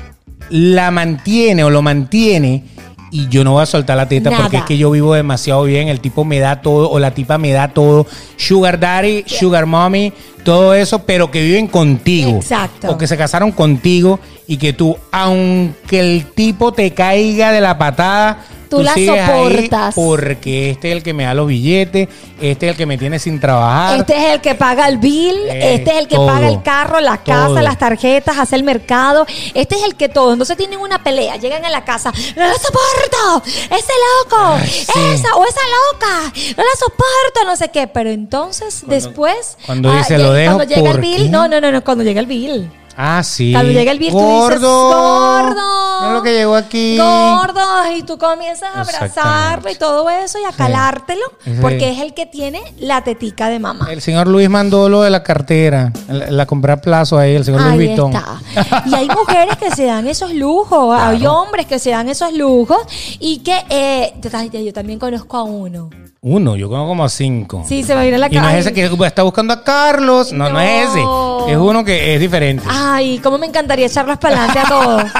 la mantiene o lo mantiene. Y yo no voy a soltar la teta Nada. porque es que yo vivo demasiado bien. El tipo me da todo o la tipa me da todo. Sugar daddy, sugar mommy, todo eso, pero que viven contigo. Exacto. O que se casaron contigo y que tú, aunque el tipo te caiga de la patada, Tú la soportas. porque este es el que me da los billetes, este es el que me tiene sin trabajar. Este es el que paga el bill, Eh, este es el que todo, paga el carro, la casa, las tarjetas, hace el mercado. Este es el que todo. Entonces tienen una pelea, llegan a la casa, no la soporto, ese loco, Ay, sí. esa o esa loca, no la soporto, no sé qué. Pero entonces después, cuando dice, lle- "Lo dejo cuando llega el bill, qué". no, no, no, no, cuando llega el bill. Ah, sí. Cuando llega el bill, tú dices, gordo. gordo. Mira lo que llegó aquí. Gordo, y tú comienzas a abrazarlo y todo eso y a Sí. calártelo, Sí. porque es el que tiene la tetica de mamá. El señor Luis mandó lo de la cartera. La, la compré a plazo ahí, el señor Luis Ahí Vuitton. está. Y hay mujeres que se dan esos lujos, hay hombres que se dan esos lujos y que eh, yo también conozco a uno. Uno, yo conozco como a cinco. Sí, se me viene a la Y no es ese que está buscando a Carlos. No, no, es ese. Es uno que es diferente. Ay, cómo me encantaría echarlas para adelante a todos.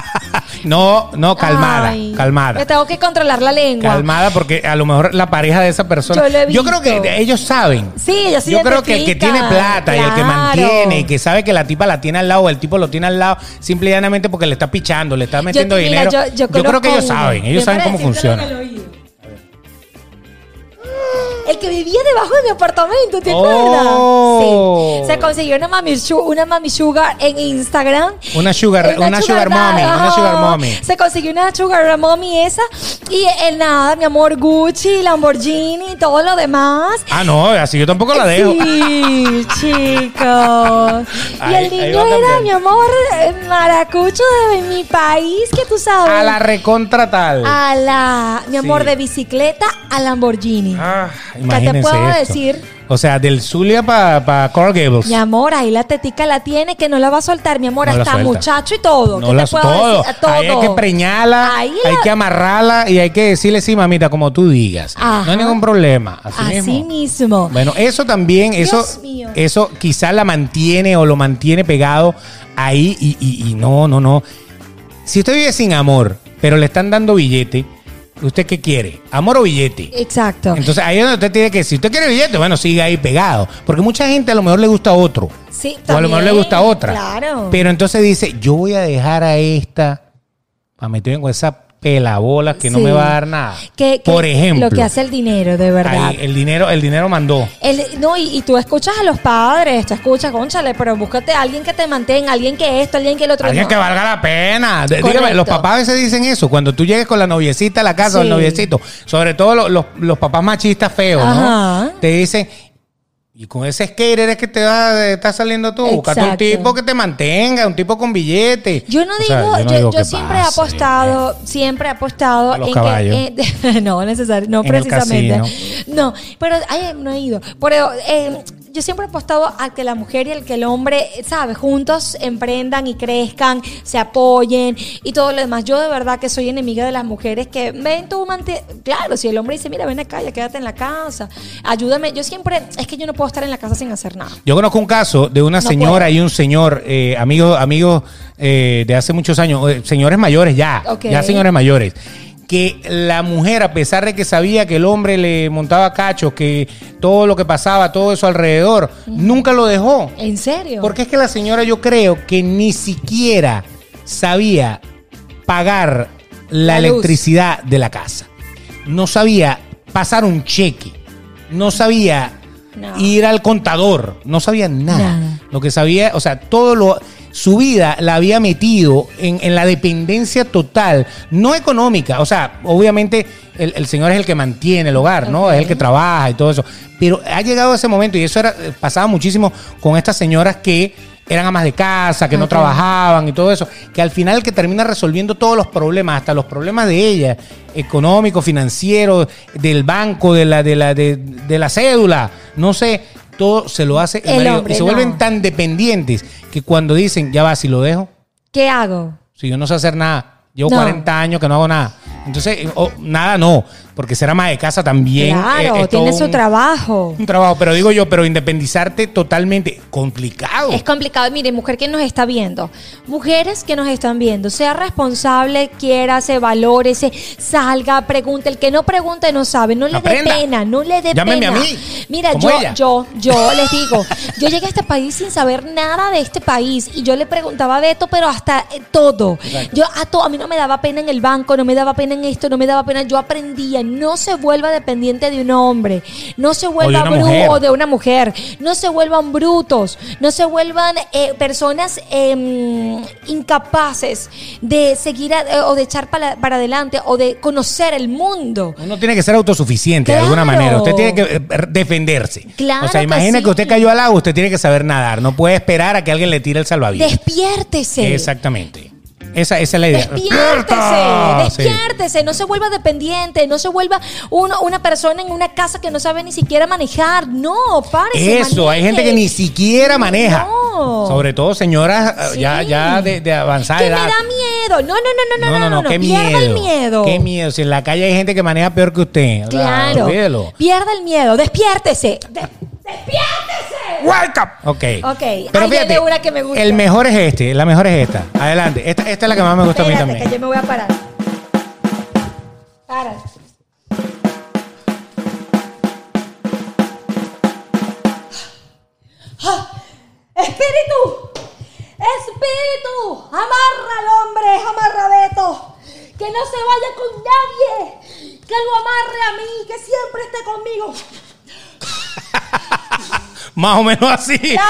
No, no, calmada, Ay, calmada. Que tengo que controlar la lengua. Calmada porque a lo mejor la pareja de esa persona. Yo lo he creo que ellos saben. Sí, ellos se Yo creo que el que tiene plata y el que mantiene y que sabe que la tipa la tiene al lado o el tipo lo tiene al lado, simple y llanamente porque le está pichando, le está metiendo mira, dinero. yo- yo Yo, creo que ellos uno. saben, ellos Yo saben cómo funciona. El que vivía debajo de mi apartamento, ¿te Oh. acuerdas? Sí. Se consiguió una mami, su- una mami sugar en Instagram. Una sugar- una sugar mommy, daddy, una sugar mommy. Se consiguió una sugar mommy esa. Y el nada, mi amor, Gucci, Lamborghini todo lo demás. Ah, no, así yo tampoco la dejo. Sí, chicos. Y el niño era, mi amor, eh, maracucho de mi país, que tú sabes. A la recontra tal. A la, mi amor, Sí. de bicicleta a Lamborghini. Ah, ¿Qué te imagínense puedo esto. decir? O sea, del Zulia para Coral Gables. Mi amor, ahí la tetica la tiene, que no la va a soltar, mi amor, No hasta muchacho y todo. No ¿Qué la te puedo todo. decir? todo. Ahí hay que preñarla, Ahí hay la- que amarrarla y hay que decirle, sí, mamita, como tú digas. Ajá. No hay ningún problema. Así, Así mismo. mismo. Bueno, eso también, eso, mío. eso quizás la mantiene o lo mantiene pegado ahí y, y- y no, no, no. Si usted vive sin amor, pero le están dando billete, ¿usted qué quiere? ¿Amor o billete? Exacto. Entonces ahí es donde usted tiene que, si usted quiere billete, bueno, sigue ahí pegado. Porque mucha gente a lo mejor le gusta otro. Sí, o a lo mejor le gusta otra. claro. Pero entonces dice, yo voy a dejar a esta para meterme con esa pelabola que no Sí. me va a dar nada. Que- que Por ejemplo, Lo que hace el dinero, de verdad. ahí el dinero, el dinero mandó. El- no, y, y tú escuchas a los padres, tú escuchas, conchale, pero búscate a alguien que te mantenga, alguien que esto, alguien que el otro. Alguien no. que valga la pena. Correcto. dígame, los papás a veces dicen eso. Cuando tú llegues con la noviecita a la casa o el Sí. noviecito, sobre todo los, los- los papás machistas feos, Ajá. ¿no? Te dicen, y con ese skater es que te va, estás saliendo tú. Búscate un tipo que te mantenga, un tipo con billete. Yo no O digo, sea, yo, no digo yo que siempre he apostado, siempre he apostado A los en caballos. que eh, no necesario, no En precisamente. No, pero ay, no he ido. Pero eh, yo siempre he apostado a que la mujer y el que el hombre, ¿sabes? Juntos emprendan y crezcan, se apoyen y todo lo demás. Yo de verdad que soy enemiga de las mujeres que ven tú mante claro, si el hombre dice, "Mira, ven acá, ya quédate en la casa, ayúdame." Yo siempre es que yo no puedo estar en la casa sin hacer nada. Yo conozco un caso de una No señora puedo. y un señor, eh, amigos amigos eh, de hace muchos años, eh, señores mayores ya, ya señores mayores, que la mujer, a pesar de que sabía que el hombre le montaba cachos, que todo lo que pasaba, todo eso alrededor, nunca lo dejó. ¿En serio? Porque es que la señora yo creo que ni siquiera sabía pagar la, electricidad de la casa. No sabía pasar un cheque. No sabía No. ir al contador. No sabía nada. Nada. Lo que sabía, o sea, todo lo... Su vida la había metido en, en la dependencia total, no económica. O sea, obviamente el, el señor es el que mantiene el hogar, ¿no? Es el que trabaja y todo eso. Pero ha llegado ese momento y eso era pasaba muchísimo con estas señoras que eran amas de casa, que no trabajaban y todo eso, que al final el que termina resolviendo todos los problemas, hasta los problemas de ella, económicos, financieros, del banco, de la, de la, de, de la cédula, no sé, todo se lo hace el, El marido. hombre, y se no. vuelven tan dependientes que cuando dicen, ya va, si lo dejo, ¿Qué hago? si yo no sé hacer nada, llevo No. 40 años que no hago nada. Entonces, oh, nada no, porque ser ama de casa también. Claro, eh, es tiene su trabajo. Un trabajo, pero digo yo, pero independizarte totalmente, complicado. Es complicado. Mire, mujer que nos está viendo, mujeres que nos están viendo, sea responsable, quiérase, valórese, salga, pregunte. El que no pregunte no sabe, no le dé pena, no le dé Llámeme pena. a mí, Mira, yo, ella. yo, yo les digo, yo llegué a este país sin saber nada de este país y yo le preguntaba a Beto, pero hasta eh, todo. Exacto. Yo a todo, a mí no me daba pena en el banco, no me daba pena en esto, no me daba pena. Yo aprendía, no se vuelva dependiente de un hombre, no se vuelva brujo mujer. de una mujer, no se vuelvan brutos, no se vuelvan eh, personas em, incapaces de seguir a- eh, o de echar para, para adelante o de conocer el mundo. Uno tiene que ser autosuficiente de alguna manera. Usted tiene que eh, defenderse. Claro o sea, imagina que, sí. usted cayó al agua, usted tiene que saber nadar. No puede esperar a que alguien le tire el salvavidas. Despiértese. Exactamente. Esa, esa es la idea. Despiértese, Sí. despiértese, no se vuelva dependiente, no se vuelva uno, una persona en una casa que no sabe ni siquiera manejar. No, párese. Eso, hay gente que ni siquiera maneja. No. Sobre todo señoras Sí. ya, ya de, de avanzada Que me edad. da miedo. No, no, no, no, no, no, no, qué Pierda miedo. el miedo. Qué miedo. Si en la calle hay gente que maneja peor que usted. O sea, Claro. Pierda el miedo, despiértese. De- ¡Despiértese! Wake up. Ok. Ok, Pero ahí fíjate, una que me gusta. el mejor es este, la mejor es esta. Adelante. Esta, esta es la que más me gusta a mí también. que yo me voy a parar. Para. ¡Ah! ¡Espíritu! ¡Espíritu! ¡Amarra al hombre! ¡Amarra a Beto! ¡Que no se vaya con nadie! ¡Que lo amarre a mí! ¡Que siempre esté conmigo! Más o menos así. ¡La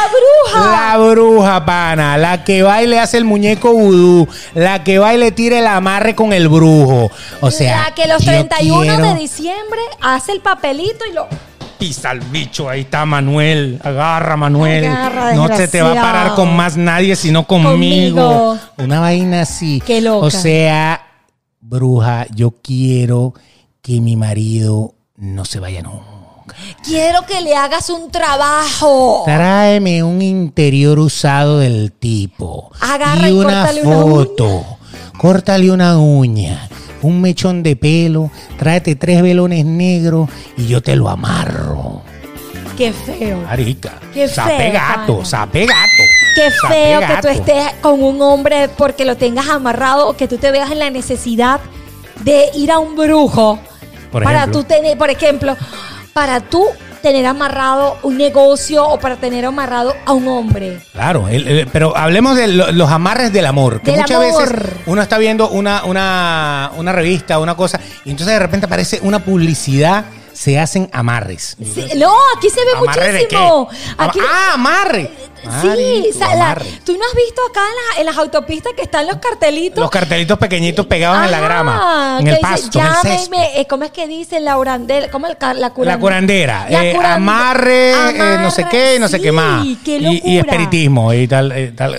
bruja! La bruja, pana. La que va y le hace el muñeco vudú. La que va y le tira el amarre con el brujo. O sea. la que los yo 31 quiero- de diciembre hace el papelito y lo... Pisa al bicho, ahí está Manuel. Agarra, Manuel. Agarra, no se te va a parar con más nadie sino conmigo. Conmigo. Una vaina así. Qué loca. O sea, bruja, yo quiero que mi marido no se vaya nunca. Quiero que le hagas un trabajo. Tráeme un interior usado del tipo. Agarra y y una córtale una foto. Córtale una uña. Un mechón de pelo. Tráete tres velones negros y yo te lo amarro. Qué feo. Marica. Qué sape feo, gato, sape gato. Qué feo que tú estés con un hombre porque lo tengas amarrado o que tú te veas en la necesidad de ir a un brujo Por para ejemplo. tú tener, por ejemplo, para tú tener amarrado un negocio o para tener amarrado a un hombre. Claro, el- el- pero hablemos de lo- los amarres del amor. Que Del muchas amor. veces uno está viendo una, una, una revista, una cosa, y entonces de repente aparece una publicidad, se hacen amarres. Sí, no, aquí se ve ¿Amarre de muchísimo. qué? Aquí, ah, amarre. sí, la- amarre. tú no has visto acá en, la- en las autopistas que están los cartelitos. Los cartelitos pequeñitos pegados en la grama, en el pasto, en el césped. llámeme, eh, ¿cómo es que dice la urandera? ¿Cómo el, la, curan- La curandera, La eh, amarre, eh, no sé qué, no sé qué más. qué y, espiritismo y tal, eh, tal.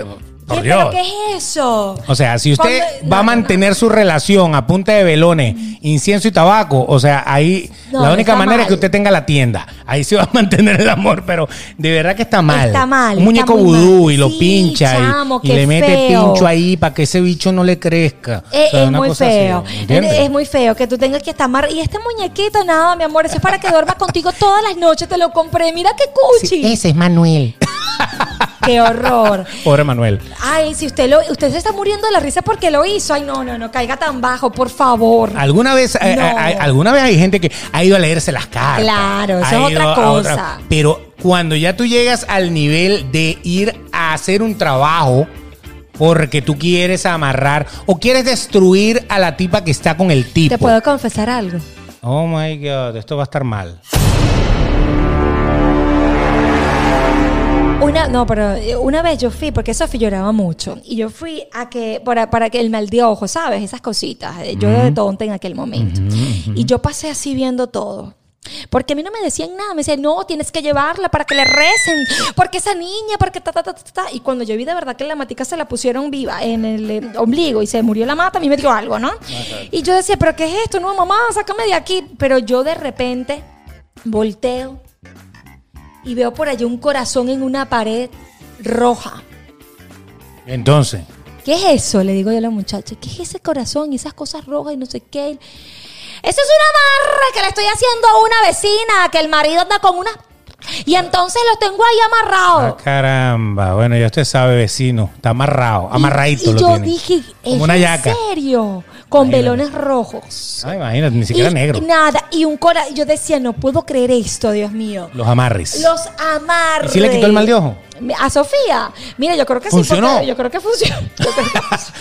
Por ¿Qué, Dios. ¿Pero qué es eso? O sea, si usted Cuando- va a no, no, mantener su relación a punta de velones, incienso y tabaco, o sea, ahí la única manera mal. es que usted tenga la tienda. Ahí se va a mantener el amor, pero de verdad que está mal. Está mal, Un muñeco vudú mal. y lo Sí, pincha y- chamo, y, qué le mete feo. pincho ahí para que ese bicho no le crezca. Eh, O sea, es muy así, feo. ¿entiendes? es muy feo que tú tengas que estar mar y este muñequito nada, mi amor, eso es para que duerma contigo todas las noches. Te lo compré. Mira qué cuchi. ese es Manuel. Qué horror. Pobre Manuel. Ay, si usted lo, usted se está muriendo de la risa porque lo hizo. Ay, no, no, no, caiga tan bajo, por favor. ¿Alguna vez, eh, eh, alguna vez hay gente que ha ido a leerse las cartas? Claro, eso es otra cosa. pero cuando ya tú llegas al nivel de ir a hacer un trabajo porque tú quieres amarrar o quieres destruir a la tipa que está con el tipo. ¿Te puedo confesar algo? Oh my God, esto va a estar mal. Una, no, pero eh, una vez yo fui, porque Sofi lloraba mucho, y yo fui a que, para, para que el mal de ojo, ¿sabes? Esas cositas. eh, Yo de tonta en aquel momento. Y yo pasé así viendo todo. Porque a mí no me decían nada, me decían, no, tienes que llevarla para que le recen, porque esa niña, porque ta, ta, ta, ta. Y cuando yo vi de verdad que la matica se la pusieron viva en el eh, ombligo y se murió la mata, a mí me dio algo, ¿no? Y yo decía, pero ¿qué es esto? No, mamá, sácame de aquí. Pero yo de repente volteo y veo por allí un corazón en una pared roja. Entonces, ¿Qué es eso? Le digo yo a la muchacha. ¿Qué es ese corazón y esas cosas rojas y no sé qué? Eso es una amarre que le estoy haciendo a una vecina, que el marido anda con una... Y entonces lo tengo ahí ah, amarrado. caramba. Bueno, ya usted sabe, vecino. Está amarrado, Y- amarradito y, lo yo tiene. dije, ¿es Como una en yaca. serio? Con Imagínate. velones rojos. Ah, imagínate, ni siquiera Y negro. Nada, y un corazón. Yo decía, no puedo creer esto, Dios mío. Los amarres. Los amarres. ¿Y si le quitó el mal de ojo? A Sofía. Mira, yo creo que ¿Funcionó? sí. porque- Yo creo que. Yo que-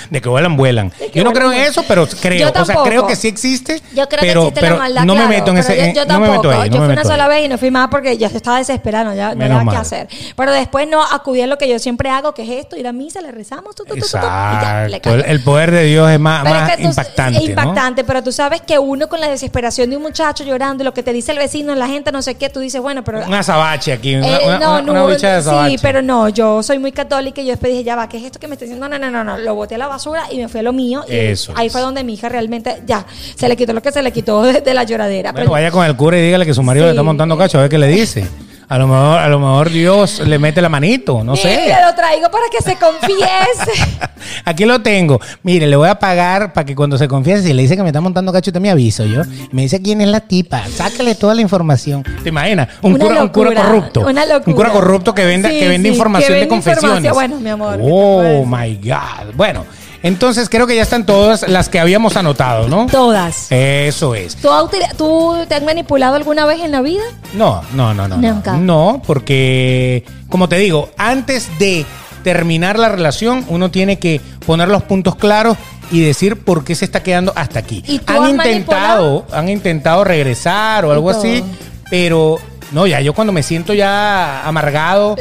de que vuelan, vuelan. Que Yo no vuelan, creo en eso, pero creo. Yo o sea, creo que sí existe. Yo creo pero, que existe pero la maldad, no me meto en ese. yo, en- yo no me tampoco. meto ahí. yo me fui una sola ahí. vez y no fui más porque ya se estaba desesperando, ya no había qué hacer. Pero después no acudí a lo que yo siempre hago, que es esto, ir a misa, le rezamos, tu, tu, tu, tu, tu, y ya, le Exacto. El, poder de Dios es más, es que impactante. es ¿no? impactante, pero tú sabes que uno con la desesperación de un muchacho llorando, y lo que te dice el vecino, la gente, no sé qué, tú dices, bueno, pero Un azabache aquí. Una, Eh, una- bicha de azabache. sí, pero no, yo soy muy católica y yo después dije, ya va, ¿qué es esto que me está diciendo? No, no, no, no, no, lo boté a la basura y me fui a lo mío. Y Eso ahí es. fue donde mi hija realmente, ya, se le quitó lo que se le quitó de, de la lloradera. Bueno, Pero- vaya con el cura y dígale que su marido le está montando cacho, a ver qué le dice. A lo mejor, a lo mejor Dios le mete la manito, no sé. Mira, lo traigo para que se confiese. Aquí lo tengo. Mire, le voy a pagar para que cuando se confiese, si le dice que me está montando cacho, te me aviso yo. Me dice quién es la tipa. Sácale toda la información. ¿Te imaginas? Un, Una cura, un cura corrupto. una locura. Un cura corrupto que vende, Sí, que vende sí, información que de confesiones. información. Bueno, mi amor, ¿qué te Oh my God. Bueno, entonces creo que ya están todas las que habíamos anotado, ¿no? Todas. Eso es. ¿Tú, has util- ¿Tú te has manipulado alguna vez en la vida? No, no, no, no. Nunca. No, No, porque, como te digo, antes de terminar la relación, uno tiene que poner los puntos claros y decir por qué se está quedando hasta aquí. ¿Y tú Han has intentado, han intentado regresar o algo todo. así, pero no, ya yo cuando me siento ya amargado,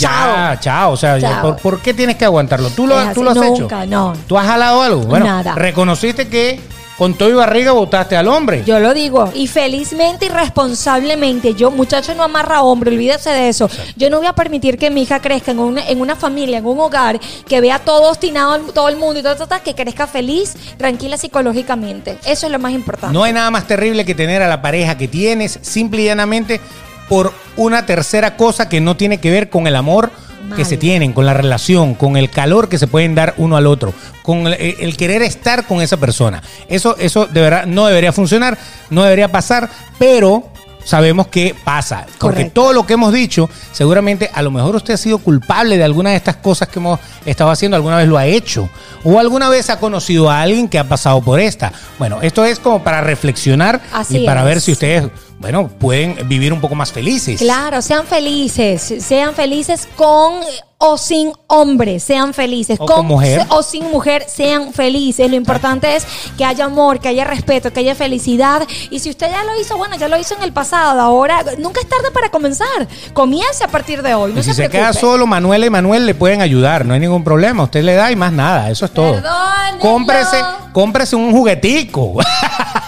ya, chao. O sea, Chao. ¿por, por qué tienes que aguantarlo? ¿Tú lo, Es tú así, lo has hecho? nunca, no. ¿Tú has jalado algo? Bueno, Nada. reconociste que con todo y barriga votaste al hombre. Yo lo digo. Y felizmente y responsablemente, yo, muchacho, no amarra hombre, olvídese de eso. Yo no voy a permitir que mi hija crezca en una, en una familia, en un hogar, que vea todo obstinado, todo el mundo y todo, todo, todo, que crezca feliz, tranquila psicológicamente. Eso es lo más importante. No hay nada más terrible que tener a la pareja que tienes simple y llanamente por una tercera cosa que no tiene que ver con el amor Mal. que se tienen, con la relación, con el calor que se pueden dar uno al otro, con el, el querer estar con esa persona. Eso, eso de verdad no debería funcionar, no debería pasar, pero sabemos que pasa. Porque Correcto. todo lo que hemos dicho, seguramente a lo mejor usted ha sido culpable de alguna de estas cosas que hemos estado haciendo, alguna vez lo ha hecho, o alguna vez ha conocido a alguien que ha pasado por esta. Bueno, esto es como para reflexionar Así y para es. ver si ustedes bueno, pueden vivir un poco más felices. Claro, sean felices, sean felices con o sin hombre, sean felices. O con mujer. O sin mujer, sean felices. Lo importante es que haya amor, que haya respeto, que haya felicidad. Y si usted ya lo hizo, bueno, ya lo hizo en el pasado. Ahora, nunca es tarde para comenzar. Comience a partir de hoy. No y si se, se, queda solo, Manuel y Manuel le pueden ayudar, no hay ningún problema. Usted le da y más nada, eso es todo. Perdónenlo. Cómprese, cómprese un juguetico.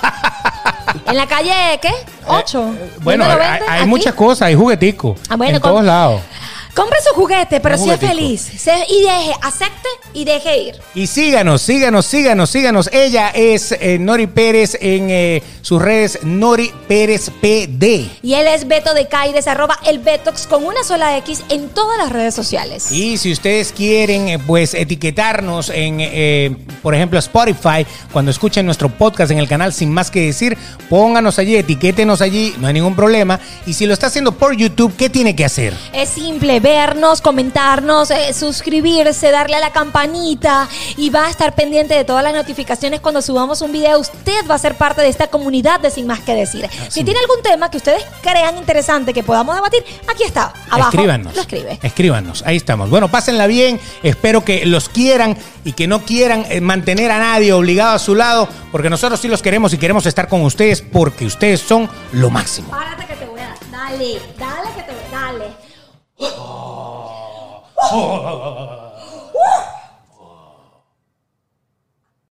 En la calle, ¿qué? Ocho. bueno, ¿Dónde lo hay, hay muchas cosas, hay jugueticos. Ah, bueno, en todos lados. Compre su juguete, pero Un sea juguetico. feliz. Sea- y deje, acepte y deje ir. Y síganos, síganos, síganos, síganos. Ella es eh, Nori Pérez en eh, sus redes Nori Pérez PD. Y él es Beto de Caires, arroba el Betox con una sola X en todas las redes sociales. Y si ustedes quieren, eh, pues etiquetarnos en, eh, por ejemplo, Spotify, cuando escuchen nuestro podcast en el canal Sin Más Que Decir, pónganos allí, etiquétenos allí, no hay ningún problema. Y si lo está haciendo por YouTube, ¿qué tiene que hacer? Es simple, vernos, comentarnos, eh, suscribirse, darle a la campanita y va a estar pendiente de todas las notificaciones cuando subamos un video. Usted va a ser parte de esta comunidad de Sin Más Que Decir. Si tiene algún tema que ustedes crean interesante que podamos debatir, aquí está, abajo. Escríbanos. Lo escribe. Escríbanos, ahí estamos. Bueno, pásenla bien. Espero que los quieran y que no quieran eh, mantener a nadie obligado a su lado, porque nosotros sí los queremos y queremos estar con ustedes porque ustedes son lo máximo. Párate que te voy a dar. Dale, dale que te voy a Dale. はあはあ。